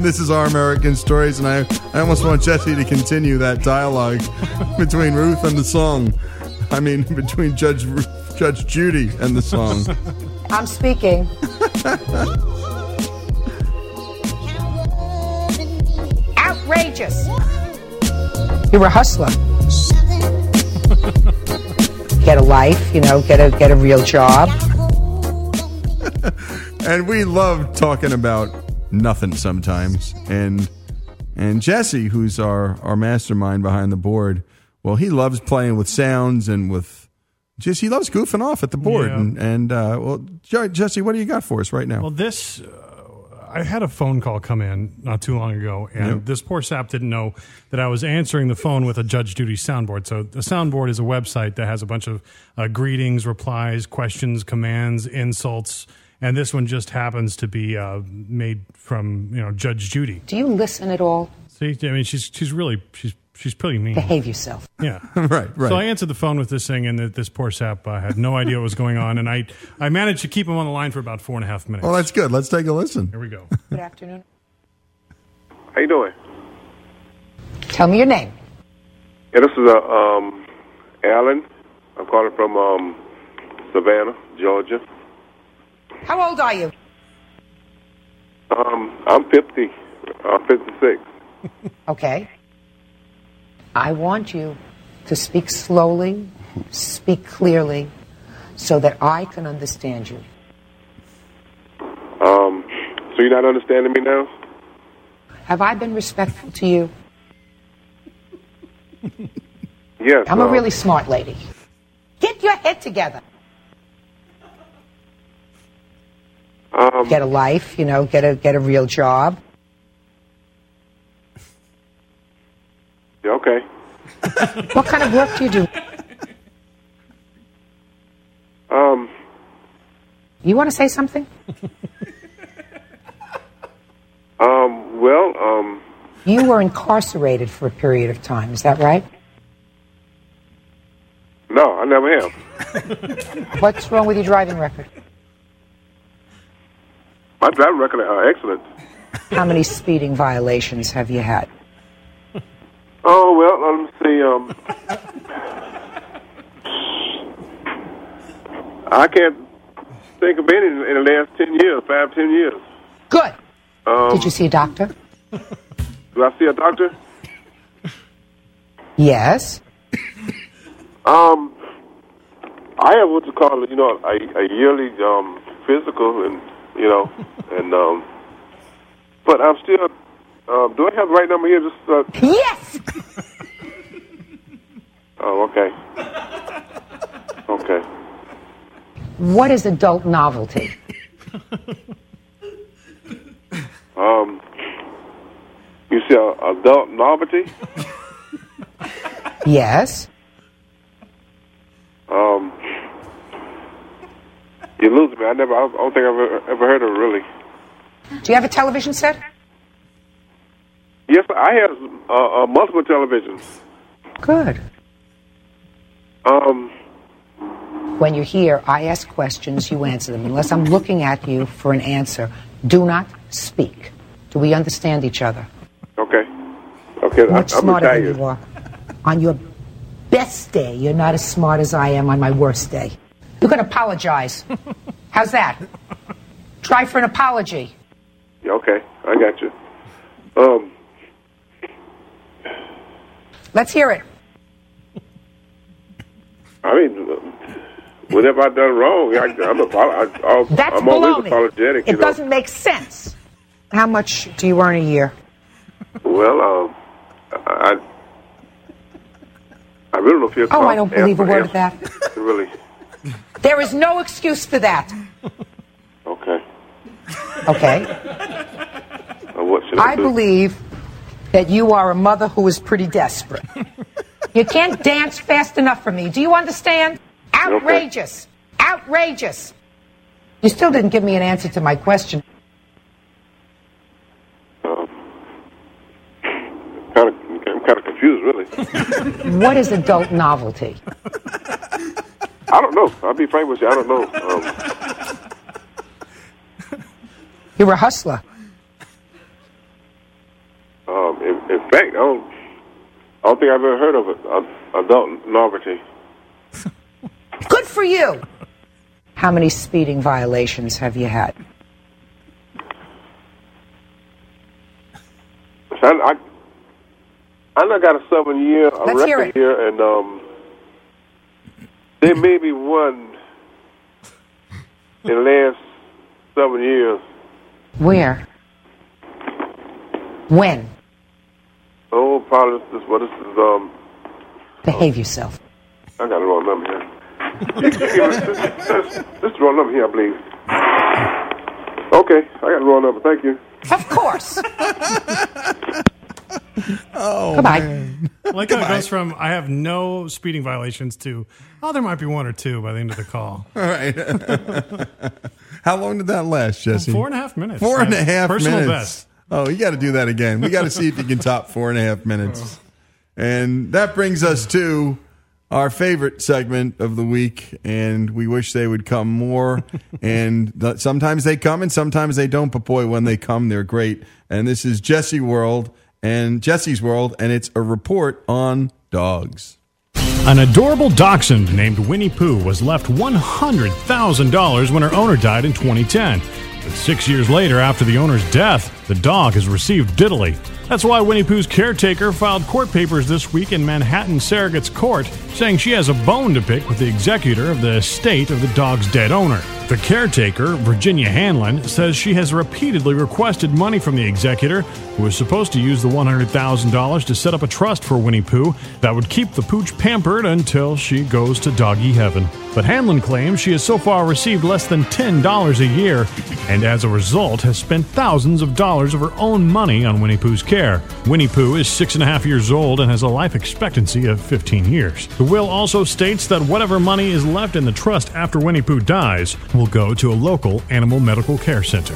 This is Our American Stories. And I, I almost want Jesse to continue that dialogue between Ruth and the song. I mean, between Judge Judge Judy and the song. I'm speaking. Outrageous. You're a hustler. get a life, you know, get a get a real job. and we love talking about nothing sometimes. And and Jesse, who's our our mastermind behind the board, well, he loves playing with sounds and with just he loves goofing off at the board. Yeah. And and uh, well, Je- Jesse, what do you got for us right now? Well, this uh, I had a phone call come in not too long ago, and Yep. this poor sap didn't know that I was answering the phone with a Judge Judy soundboard. So the soundboard is a website that has a bunch of uh, greetings, replies, questions, commands, insults, and this one just happens to be uh, made from you know Judge Judy. Do you listen at all? See, I mean, she's she's really she's she's pretty mean. Behave yourself. Yeah, right, right. So I answered the phone with this thing, and th- this poor sap uh, had no idea what was going on, and I I managed to keep him on the line for about four and a half minutes. Well, that's good. Let's take a listen. Here we go. Good afternoon. How you doing? Tell me your name. Yeah, this is uh, um, Alan. I'm calling from um, Savannah, Georgia. How old are you? Um, I'm 50. I'm 56. Okay. I want you to speak slowly, speak clearly, so that I can understand you. Um, so you're not understanding me now? Have I been respectful to you? Yes. I'm a um, really smart lady. Get your head together. Um, Get a life, you know, get a get a real job. okay. What kind of work do you do? Um, You want to say something? um, well, um, You were incarcerated for a period of time, is that right? no, I never have. What's wrong with your driving record? My driving record are excellent. How many speeding violations have you had? Oh, well, let me see. Um, I can't think of any in, the last 10 years, five, ten years. Good. Um, Did you see a doctor? Do I see a doctor? Yes. Um, I have what you call, you know, a, a yearly um, physical, and you know, and um, but I'm still. Um, do I have the right number here? Just uh, yes. Oh, okay. Okay. What is adult novelty? Um, you see, uh, adult novelty. Yes. Um, you lose me. I never. I don't think I've ever, ever heard of it really. Do you have a television set? Yes, I have uh, uh, multiple televisions. Good. Um, When you're here, I ask questions, you answer them. Unless I'm looking at you for an answer, do not speak. Do we understand each other? okay. Okay. I, Much I'm smarter than you are. On your best day, you're not as smart as I am on my worst day. You can apologize. How's that? Try for an apology. Yeah, okay, I got you. Um, Let's hear it. I mean, whatever I've done wrong, I, I'm, apo- I, That's I'm always baloney. apologetic. It know. doesn't make sense. How much do you earn a year? Well, um, I, I really don't feel. Oh, I don't believe a word of that. Really? There is no excuse for that. Okay. Okay? Uh, what should I, I do? believe that you are a mother who is pretty desperate. You can't dance fast enough for me. Do you understand? Outrageous. Outrageous. You still didn't give me an answer to my question. Kind of, I'm kind of confused, really. What is adult novelty? I don't know. I'll be frank with you. I don't know. Um, You're a hustler. um, in, in fact, I don't. I don't think I've ever heard of it. Uh, adult novelty. Good for you. How many speeding violations have you had? I, I, I got a seven year a record here, and um, there may be one in the last seven years. Where? When? Oh, probably this is what this is. Um, Behave yourself. I got the wrong number here. You- you give me- this, this, this is the wrong number here, I believe. Okay, I got the wrong number. Thank you. Of course. Oh, Goodbye. man. I like how it goes from I have no speeding violations to oh there might be one or two by the end of the call. All right. How long did that last, Jesse? Four and a half minutes. Four and a half and a personal minutes. best. Oh, you got to do that again. We got to see if you can top four and a half minutes. And that brings us to our favorite segment of the week. And we wish they would come more. and th- sometimes they come and sometimes they don't. But boy, when they come, they're great. And this is Jesse World and Jesse's World. And it's a report on dogs. An adorable dachshund named Winnie Pooh was left $100,000 when her owner died in 2010. But six years later, after the owner's death, the dog has received diddly. That's why Winnie Pooh's caretaker filed court papers this week in Manhattan Surrogate's Court, saying she has a bone to pick with the executor of the estate of the dog's dead owner. The caretaker, Virginia Hanlon, says she has repeatedly requested money from the executor, who was supposed to use the $100,000 to set up a trust for Winnie Pooh that would keep the pooch pampered until she goes to doggy heaven. But Hanlon claims she has so far received less than $10 a year, and as a result has spent thousands of dollars of her own money on Winnie Pooh's care. Winnie Pooh is six and a half years old and has a life expectancy of 15 years. The will also states that whatever money is left in the trust after Winnie Pooh dies will go to a local animal medical care center.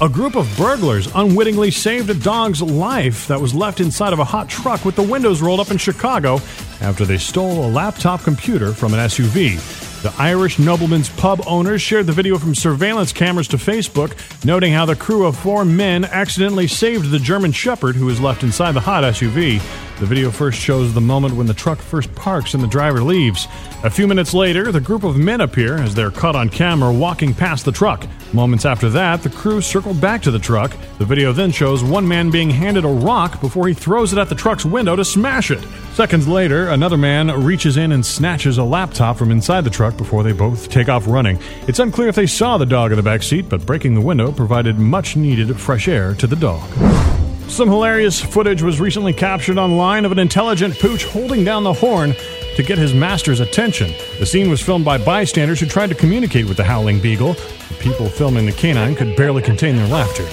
A group of burglars unwittingly saved a dog's life that was left inside of a hot truck with the windows rolled up in Chicago after they stole a laptop computer from an SUV. The Irish nobleman's pub owners shared the video from surveillance cameras to Facebook, noting how the crew of four men accidentally saved the German Shepherd who was left inside the hot SUV. The video first shows the moment when the truck first parks and the driver leaves. A few minutes later, the group of men appear as they're caught on camera walking past the truck. Moments after that, the crew circle back to the truck. The video then shows one man being handed a rock before he throws it at the truck's window to smash it. Seconds later, another man reaches in and snatches a laptop from inside the truck before they both take off running. It's unclear if they saw the dog in the back seat, but breaking the window provided much needed fresh air to the dog. Some hilarious footage was recently captured online of an intelligent pooch holding down the horn to get his master's attention. The scene was filmed by bystanders who tried to communicate with the howling beagle. The people filming the canine could barely contain their laughter.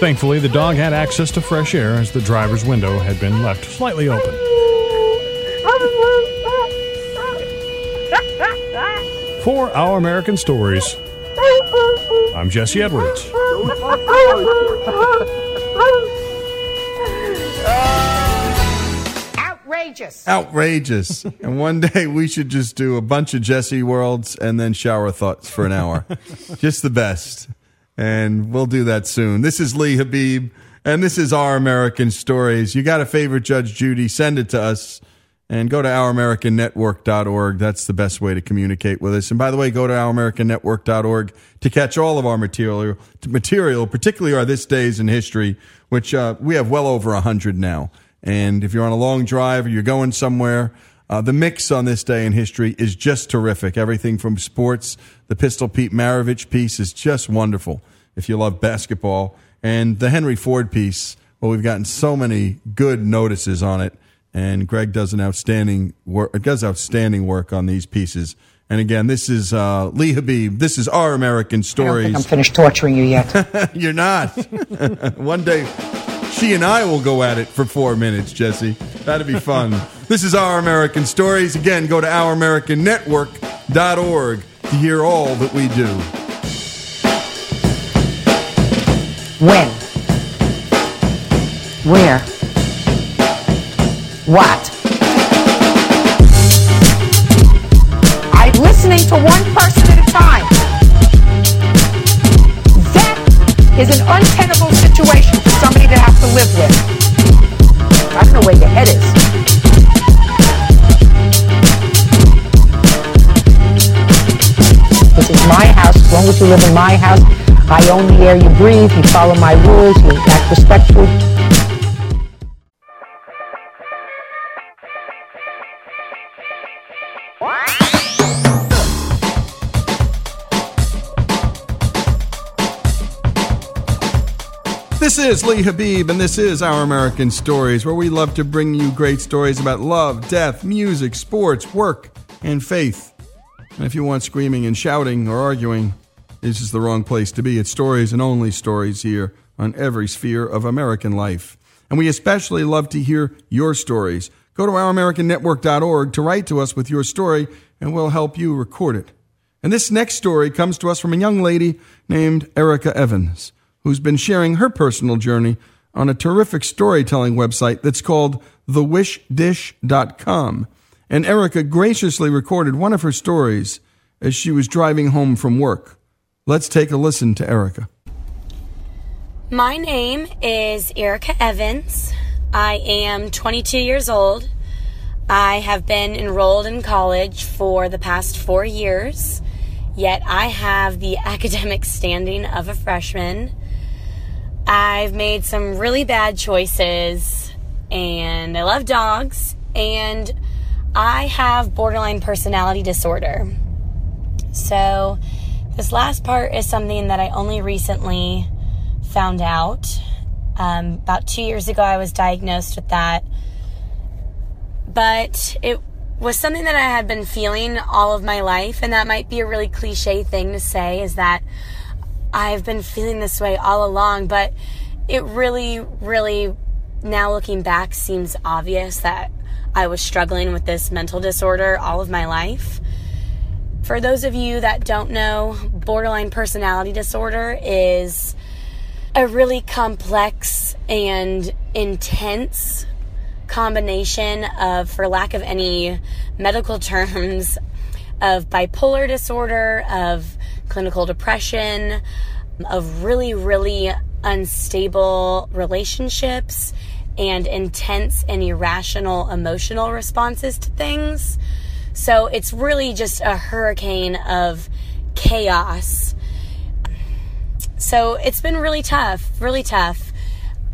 Thankfully, the dog had access to fresh air as the driver's window had been left slightly open. For Our American Stories, I'm Jesse Edwards. Outrageous. Outrageous. and one day we should just do a bunch of Jesse Worlds and then shower thoughts for an hour. just the best. And we'll do that soon. This is Lee Habib, and this is Our American Stories. You got a favorite Judge Judy? Send it to us. And go to ouramericannetwork.org. That's the best way to communicate with us. And by the way, go to ouramericannetwork.org to catch all of our material, material particularly our This Days in History, which uh, we have well over 100 now. And if you're on a long drive or you're going somewhere, uh, the mix on this day in history is just terrific. Everything from sports, the Pistol Pete Maravich piece is just wonderful if you love basketball. And the Henry Ford piece, well, we've gotten so many good notices on it. And Greg does an outstanding work, does outstanding work on these pieces. And again, this is uh, Lee Habib. This is Our American I Stories. think I'm finished torturing you yet. You're not. One day, she and I will go at it for four minutes, Jesse. That'd be fun. this is Our American Stories. Again, go to ouramericannetwork.org to hear all that we do. When? Where? What? I'm listening to one person at a time. That is an untenable situation for somebody to have to live with. I don't know where your head is. This is my house. As long as you live in my house, I own the air you breathe. You follow my rules. You act respectfully. This is Lee Habib, and this is Our American Stories, where we love to bring you great stories about love, death, music, sports, work, and faith. And if you want screaming and shouting or arguing, this is the wrong place to be. It's stories and only stories here on every sphere of American life. And we especially love to hear your stories. Go to ouramericannetwork.org to write to us with your story, and we'll help you record it. And this next story comes to us from a young lady named Ericka Evans, who's been sharing her personal journey on a terrific storytelling website that's called thewishdish.com. And Ericka graciously recorded one of her stories as she was driving home from work. Let's take a listen to Ericka. My name is Ericka Evans. I am 22 years old. I have been enrolled in college for the past four years, yet I have the academic standing of a freshman. I've made some really bad choices, and I love dogs, and I have borderline personality disorder. So, this last part is something that I only recently found out. Um, about two years ago, I was diagnosed with that. But it was something that I had been feeling all of my life, and that might be a really cliche thing to say is that I've been feeling this way all along, but it really, really, now looking back, seems obvious that I was struggling with this mental disorder all of my life. For those of you that don't know, borderline personality disorder is a really complex and intense combination of, for lack of any medical terms, of bipolar disorder, of clinical depression, of really, really unstable relationships, and intense and irrational emotional responses to things. So it's really just a hurricane of chaos. So it's been really tough, really tough.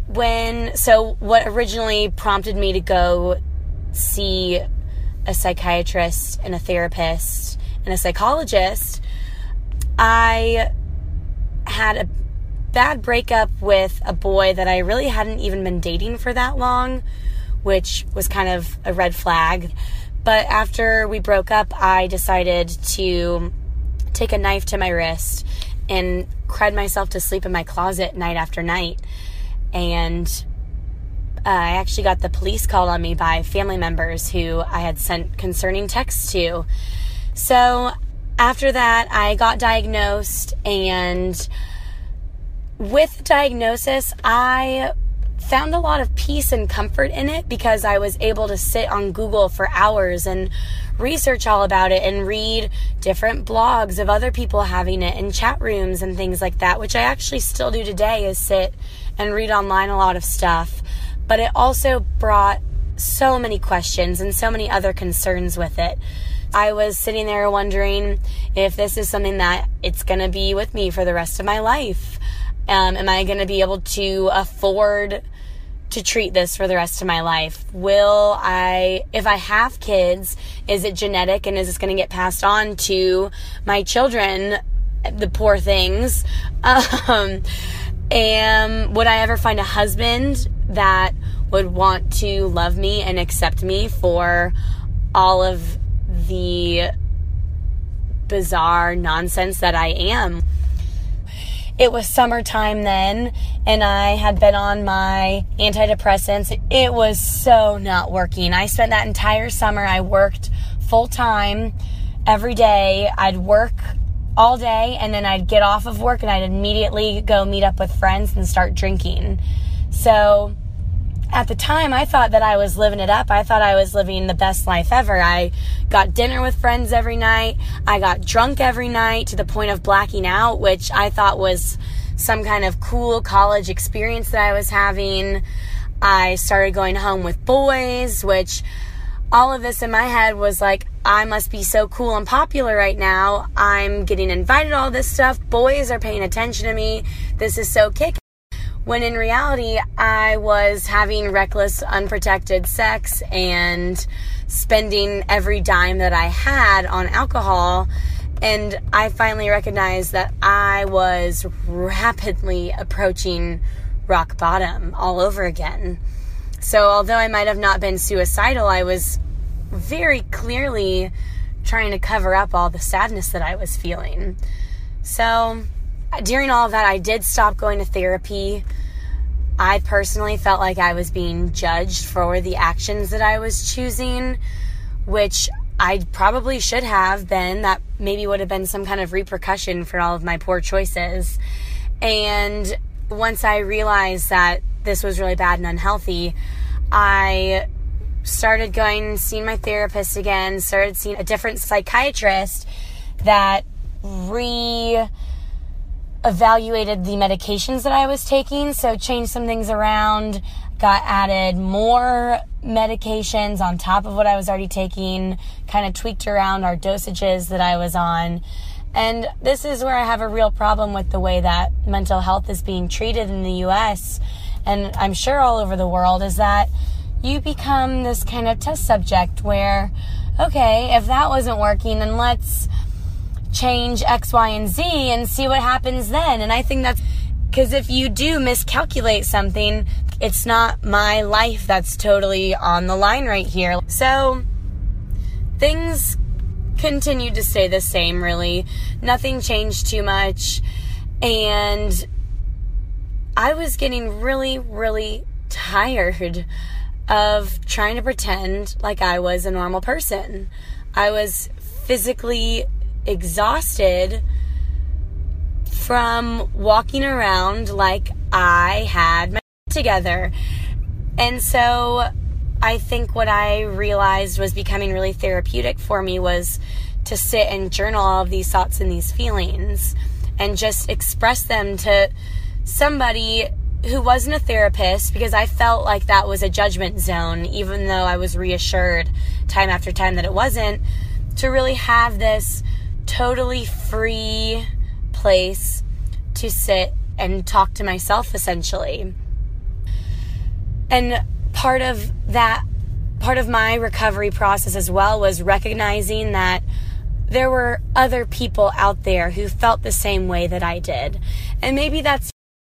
When, so what originally prompted me to go see a psychiatrist and a therapist and a psychologist, I had a bad breakup with a boy that I really hadn't even been dating for that long, which was kind of a red flag. But after we broke up, I decided to take a knife to my wrist and cried myself to sleep in my closet night after night. And uh, I actually got the police called on me by family members who I had sent concerning texts to. So after that, I got diagnosed, and with diagnosis, I found a lot of peace and comfort in it because I was able to sit on Google for hours and research all about it and read different blogs of other people having it and chat rooms and things like that, which I actually still do today is sit and read online a lot of stuff. But it also brought so many questions and so many other concerns with it. I was sitting there wondering if this is something that it's going to be with me for the rest of my life. Um, am I going to be able to afford to treat this for the rest of my life? Will I, if I have kids, is it genetic and is this going to get passed on to my children, the poor things? Um, and would I ever find a husband that would want to love me and accept me for all of the bizarre nonsense that I am? It was summertime then, and I had been on my antidepressants. It was so not working. I spent that entire summer, I worked full time every day. I'd work all day, and then I'd get off of work and I'd immediately go meet up with friends and start drinking. So, at the time, I thought that I was living it up. I thought I was living the best life ever. I got dinner with friends every night. I got drunk every night to the point of blacking out, which I thought was some kind of cool college experience that I was having. I started going home with boys, which all of this in my head was like, I must be so cool and popular right now. I'm getting invited all this stuff. Boys are paying attention to me. This is so kick when in reality, I was having reckless, unprotected sex and spending every dime that I had on alcohol. And I finally recognized that I was rapidly approaching rock bottom all over again. So, although I might have not been suicidal, I was very clearly trying to cover up all the sadness that I was feeling. So, during all of that, I did stop going to therapy. I personally felt like I was being judged for the actions that I was choosing, which I probably should have been. That maybe would have been some kind of repercussion for all of my poor choices. And once I realized that this was really bad and unhealthy, I started going and seeing my therapist again, started seeing a different psychiatrist that re evaluated the medications that I was taking, so changed some things around, got added more medications on top of what I was already taking, kind of tweaked around our dosages that I was on. And this is where I have a real problem with the way that mental health is being treated in the US and I'm sure all over the world is that you become this kind of test subject where, okay, if that wasn't working, then let's change X, Y, and Z and see what happens then. And I think that's because if you do miscalculate something, it's not my life that's totally on the line right here. So things continued to stay the same, really. Nothing changed too much. And I was getting really, really tired of trying to pretend like I was a normal person. I was physically exhausted from walking around like I had my together. And so I think what I realized was becoming really therapeutic for me was to sit and journal all of these thoughts and these feelings and just express them to somebody who wasn't a therapist because I felt like that was a judgment zone, even though I was reassured time after time that it wasn't, to really have this totally free place to sit and talk to myself essentially. And part of that, part of my recovery process as well was recognizing that there were other people out there who felt the same way that I did. And maybe that's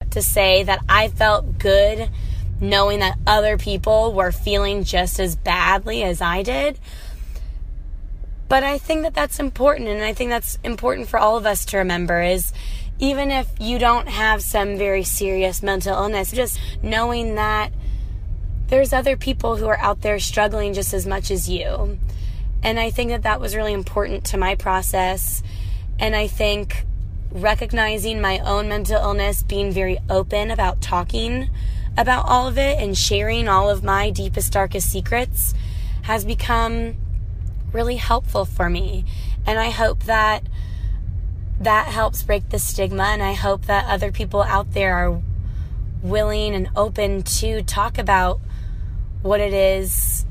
to say that I felt good knowing that other people were feeling just as badly as I did. But I think that that's important, and I think that's important for all of us to remember is even if you don't have some very serious mental illness, just knowing that there's other people who are out there struggling just as much as you. And I think that that was really important to my process. And I think recognizing my own mental illness, being very open about talking about all of it and sharing all of my deepest, darkest secrets has become really helpful for me. And I hope that that helps break the stigma. And I hope that other people out there are willing and open to talk about what it is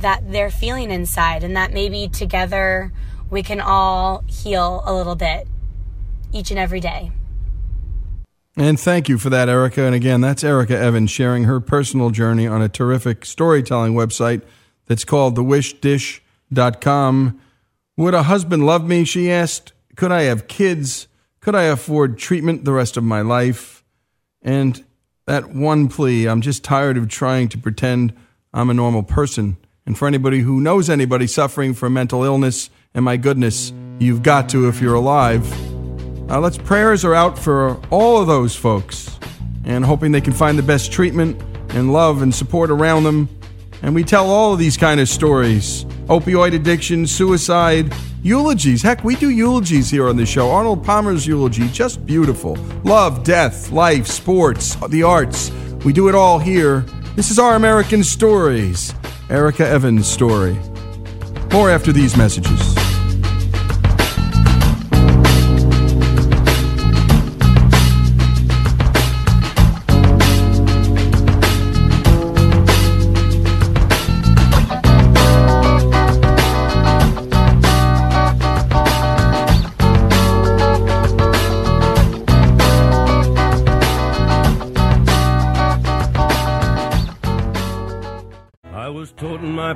that they're feeling inside, and that maybe together we can all heal a little bit each and every day. And thank you for that, Ericka. And again, that's Ericka Evans sharing her personal journey on a terrific storytelling website that's called thewishdish.com. Would a husband love me? She asked. Could I have kids? Could I afford treatment the rest of my life? And that one plea I'm just tired of trying to pretend I'm a normal person. And for anybody who knows anybody suffering from mental illness, and my goodness, you've got to if you're alive. Uh, let's prayers are out for all of those folks and hoping they can find the best treatment and love and support around them. And we tell all of these kind of stories opioid addiction, suicide, eulogies. Heck, we do eulogies here on the show. Arnold Palmer's eulogy, just beautiful. Love, death, life, sports, the arts. We do it all here. This is Our American Stories, Ericka Evans' story. More after these messages.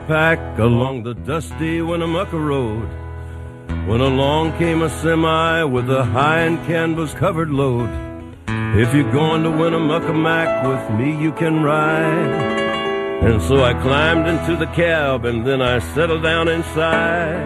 Pack along the dusty Winnemucca Road when along came a semi with a high and canvas covered load. If you're going to Winnemucca Mac with me, you can ride. And so I climbed into the cab and then I settled down inside.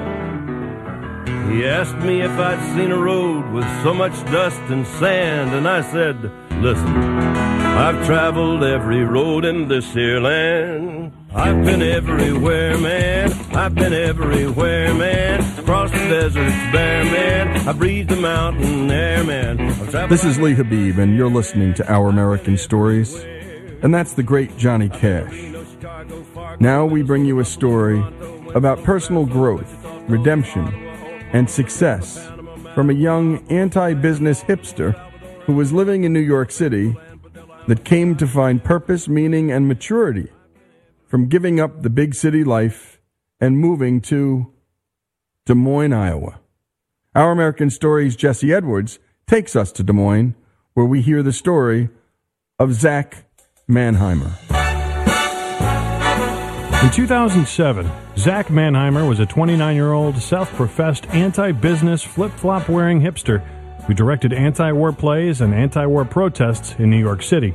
He asked me if I'd seen a road with so much dust and sand, and I said, Listen, I've traveled every road in this here land. I've been everywhere, man. I've been everywhere, man. Across the deserts bare, man. I breathed the mountain air, man. This is Lee Habib, and you're listening to Our American Stories. And that's the great Johnny Cash. Now we bring you a story about personal growth, redemption, and success from a young anti business hipster who was living in New York City that came to find purpose, meaning, and maturity from giving up the big city life and moving to Des Moines, Iowa. Our American Stories Jesse Edwards takes us to Des Moines, where we hear the story of Zach Mannheimer. In 2007, Zach Mannheimer was a 29 year old self professed anti business flip flop wearing hipster who directed anti war plays and anti war protests in New York City.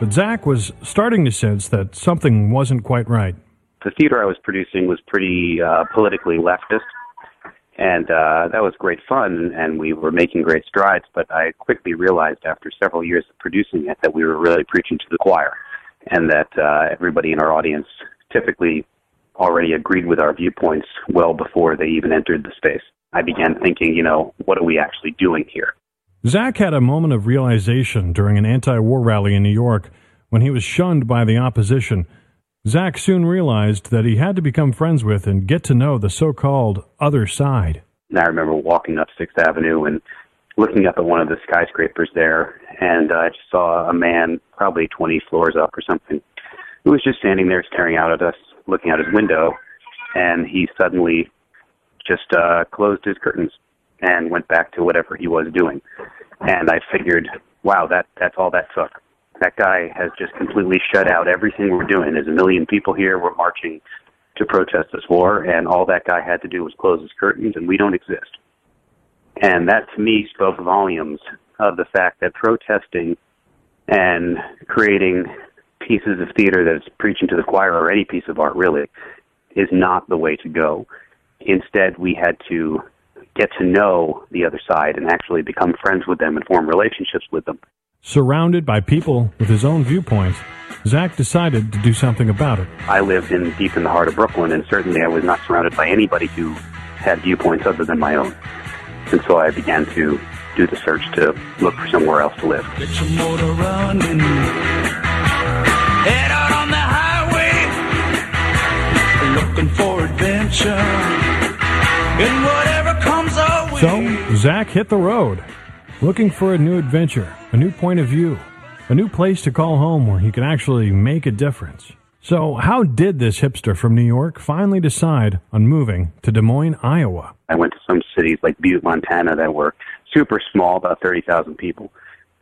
But Zach was starting to sense that something wasn't quite right. The theater I was producing was pretty uh, politically leftist, and uh, that was great fun, and we were making great strides. But I quickly realized after several years of producing it that we were really preaching to the choir, and that uh, everybody in our audience typically already agreed with our viewpoints well before they even entered the space. I began thinking, you know, what are we actually doing here? Zach had a moment of realization during an anti war rally in New York when he was shunned by the opposition. Zach soon realized that he had to become friends with and get to know the so called other side. And I remember walking up Sixth Avenue and looking up at one of the skyscrapers there, and I just saw a man, probably 20 floors up or something, who was just standing there staring out at us, looking out his window, and he suddenly just uh, closed his curtains and went back to whatever he was doing. And I figured, wow, that that's all that took. That guy has just completely shut out everything we're doing. There's a million people here. We're marching to protest this war, and all that guy had to do was close his curtains, and we don't exist. And that to me spoke volumes of the fact that protesting and creating pieces of theater that is preaching to the choir, or any piece of art really, is not the way to go. Instead, we had to get to know the other side and actually become friends with them and form relationships with them. Surrounded by people with his own viewpoints, Zach decided to do something about it. I lived in deep in the heart of Brooklyn, and certainly I was not surrounded by anybody who had viewpoints other than my own. And so I began to do the search to look for somewhere else to live. Get your motor running. Head out on the highway. Looking for adventure. And whatever comes our way. So, Zach hit the road, looking for a new adventure, a new point of view, a new place to call home where he could actually make a difference. So, how did this hipster from New York finally decide on moving to Des Moines, Iowa? I went to some cities like Butte, Montana that were super small, about 30,000 people.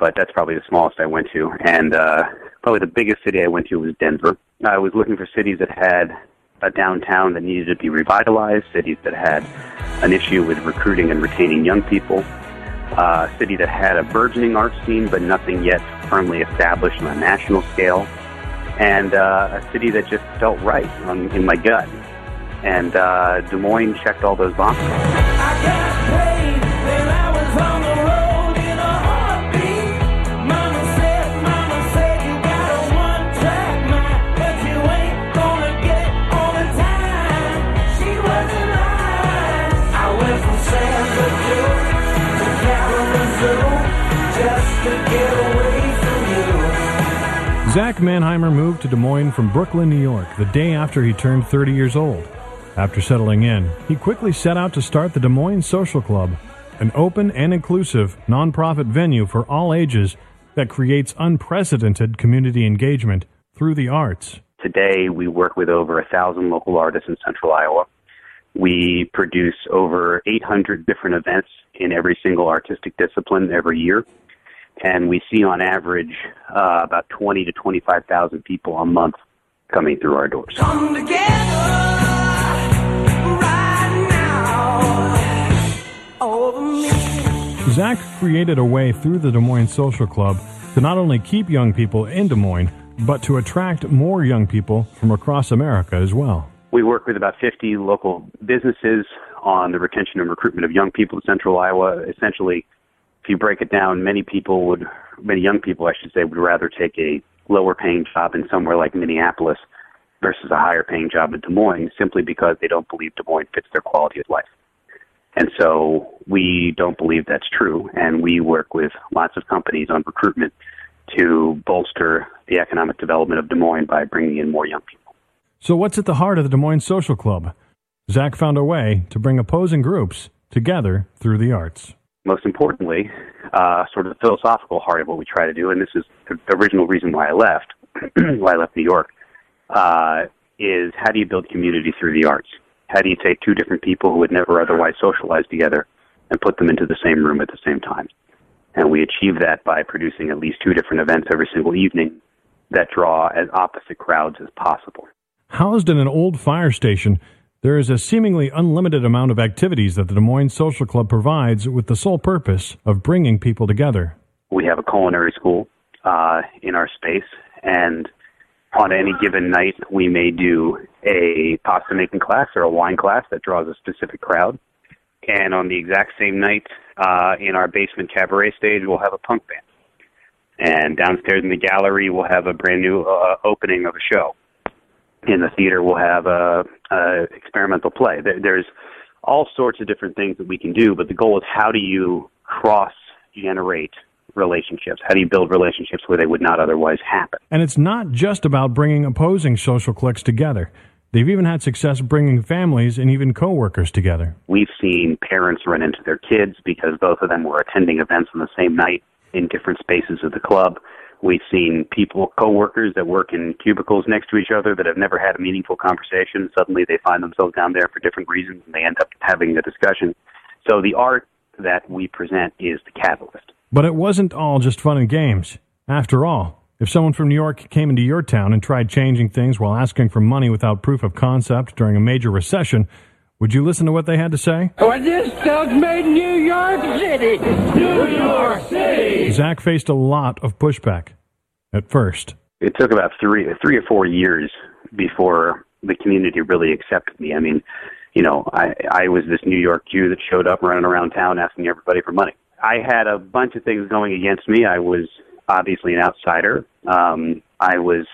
But that's probably the smallest I went to. And uh, probably the biggest city I went to was Denver. I was looking for cities that had a downtown that needed to be revitalized, cities that had an issue with recruiting and retaining young people, uh, a city that had a burgeoning art scene but nothing yet firmly established on a national scale, and uh, a city that just felt right on, in my gut. And uh, Des Moines checked all those boxes. Zach Mannheimer moved to Des Moines from Brooklyn, New York, the day after he turned 30 years old. After settling in, he quickly set out to start the Des Moines Social Club, an open and inclusive nonprofit venue for all ages that creates unprecedented community engagement through the arts. Today, we work with over a thousand local artists in central Iowa. We produce over 800 different events in every single artistic discipline every year. And we see on average uh, about 20 to 25,000 people a month coming through our doors. Come together. Zach created a way through the Des Moines Social Club to not only keep young people in Des Moines, but to attract more young people from across America as well. We work with about 50 local businesses on the retention and recruitment of young people in central Iowa. Essentially, if you break it down, many people would, many young people, I should say, would rather take a lower paying job in somewhere like Minneapolis versus a higher paying job in Des Moines simply because they don't believe Des Moines fits their quality of life. And so we don't believe that's true. And we work with lots of companies on recruitment to bolster the economic development of Des Moines by bringing in more young people. So, what's at the heart of the Des Moines Social Club? Zach found a way to bring opposing groups together through the arts. Most importantly, uh, sort of the philosophical heart of what we try to do, and this is the original reason why I left, why I left New York, uh, is how do you build community through the arts? How do you take two different people who would never otherwise socialize together and put them into the same room at the same time? And we achieve that by producing at least two different events every single evening that draw as opposite crowds as possible. Housed in an old fire station, there is a seemingly unlimited amount of activities that the Des Moines Social Club provides with the sole purpose of bringing people together. We have a culinary school uh, in our space, and on any given night, we may do a pasta making class or a wine class that draws a specific crowd. And on the exact same night, uh, in our basement cabaret stage, we'll have a punk band. And downstairs in the gallery, we'll have a brand new uh, opening of a show. In the theater, we'll have a, a experimental play. There, there's all sorts of different things that we can do, but the goal is how do you cross generate relationships? How do you build relationships where they would not otherwise happen? And it's not just about bringing opposing social cliques together. They've even had success bringing families and even coworkers together. We've seen parents run into their kids because both of them were attending events on the same night in different spaces of the club. We've seen people, coworkers that work in cubicles next to each other that have never had a meaningful conversation. Suddenly they find themselves down there for different reasons and they end up having a discussion. So the art that we present is the catalyst. But it wasn't all just fun and games. After all, if someone from New York came into your town and tried changing things while asking for money without proof of concept during a major recession, would you listen to what they had to say? Well, this stuff's made in New York City. New York City. Zach faced a lot of pushback at first. It took about three, three or four years before the community really accepted me. I mean, you know, I, I was this New York Jew that showed up running around town asking everybody for money. I had a bunch of things going against me. I was obviously an outsider. Um, I was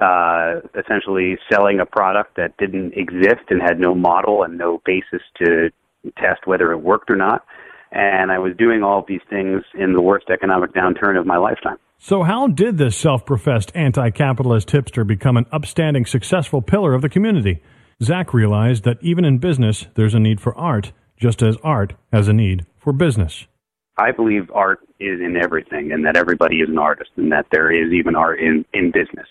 uh, essentially selling a product that didn't exist and had no model and no basis to test whether it worked or not. And I was doing all of these things in the worst economic downturn of my lifetime. So, how did this self professed anti capitalist hipster become an upstanding, successful pillar of the community? Zach realized that even in business, there's a need for art, just as art has a need for business. I believe art is in everything and that everybody is an artist and that there is even art in, in business.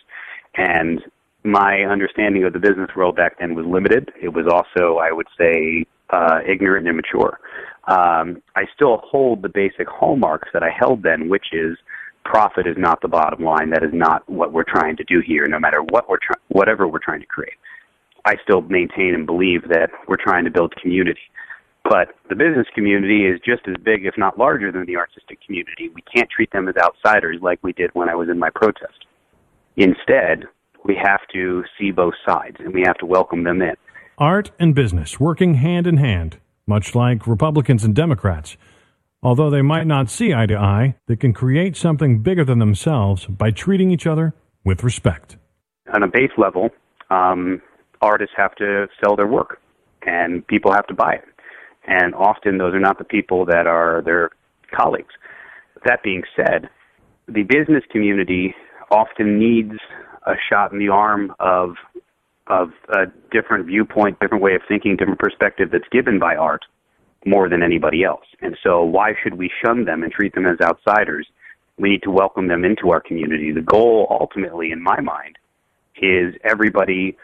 And my understanding of the business world back then was limited. It was also, I would say, uh, ignorant and immature. Um, I still hold the basic hallmarks that I held then, which is profit is not the bottom line. That is not what we're trying to do here, no matter what we're whatever we're trying to create. I still maintain and believe that we're trying to build community. But the business community is just as big, if not larger, than the artistic community. We can't treat them as outsiders like we did when I was in my protest. Instead, we have to see both sides and we have to welcome them in. Art and business working hand in hand, much like Republicans and Democrats. Although they might not see eye to eye, they can create something bigger than themselves by treating each other with respect. On a base level, um, artists have to sell their work and people have to buy it. And often those are not the people that are their colleagues. That being said, the business community often needs a shot in the arm of of a different viewpoint, different way of thinking, different perspective that's given by art more than anybody else. And so why should we shun them and treat them as outsiders? We need to welcome them into our community. The goal ultimately in my mind is everybody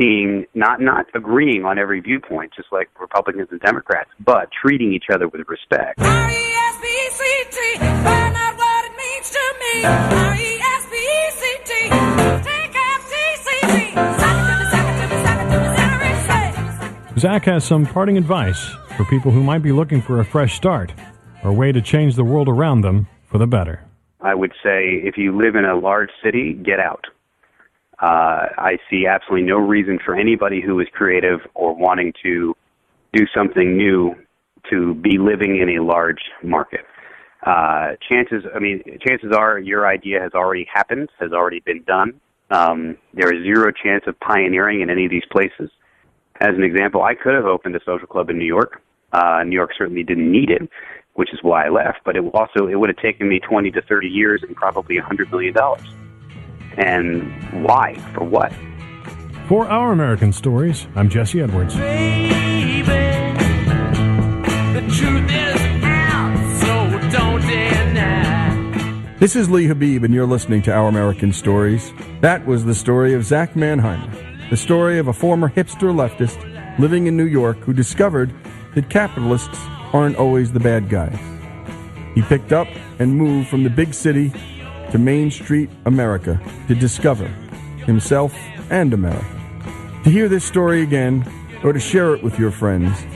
seeing not not agreeing on every viewpoint, just like Republicans and Democrats, but treating each other with respect. R-E-S-P-C-T, Zach has some parting advice for people who might be looking for a fresh start or a way to change the world around them for the better. I would say if you live in a large city, get out. Uh, I see absolutely no reason for anybody who is creative or wanting to do something new to be living in a large market. Uh, chances, I mean, chances are your idea has already happened, has already been done. Um, there is zero chance of pioneering in any of these places. As an example, I could have opened a social club in New York. Uh, New York certainly didn't need it, which is why I left. But it also it would have taken me 20 to 30 years and probably 100 million dollars. And why? For what? For our American stories, I'm Jesse Edwards. Baby, this is Lee Habib, and you're listening to Our American Stories. That was the story of Zach Mannheimer, the story of a former hipster leftist living in New York who discovered that capitalists aren't always the bad guys. He picked up and moved from the big city to Main Street, America, to discover himself and America. To hear this story again, or to share it with your friends,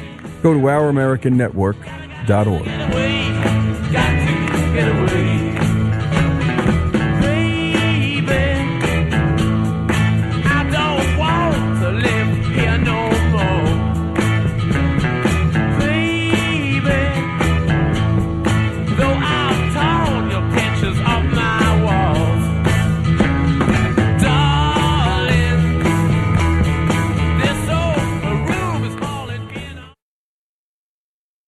go to ouramericannetwork.org.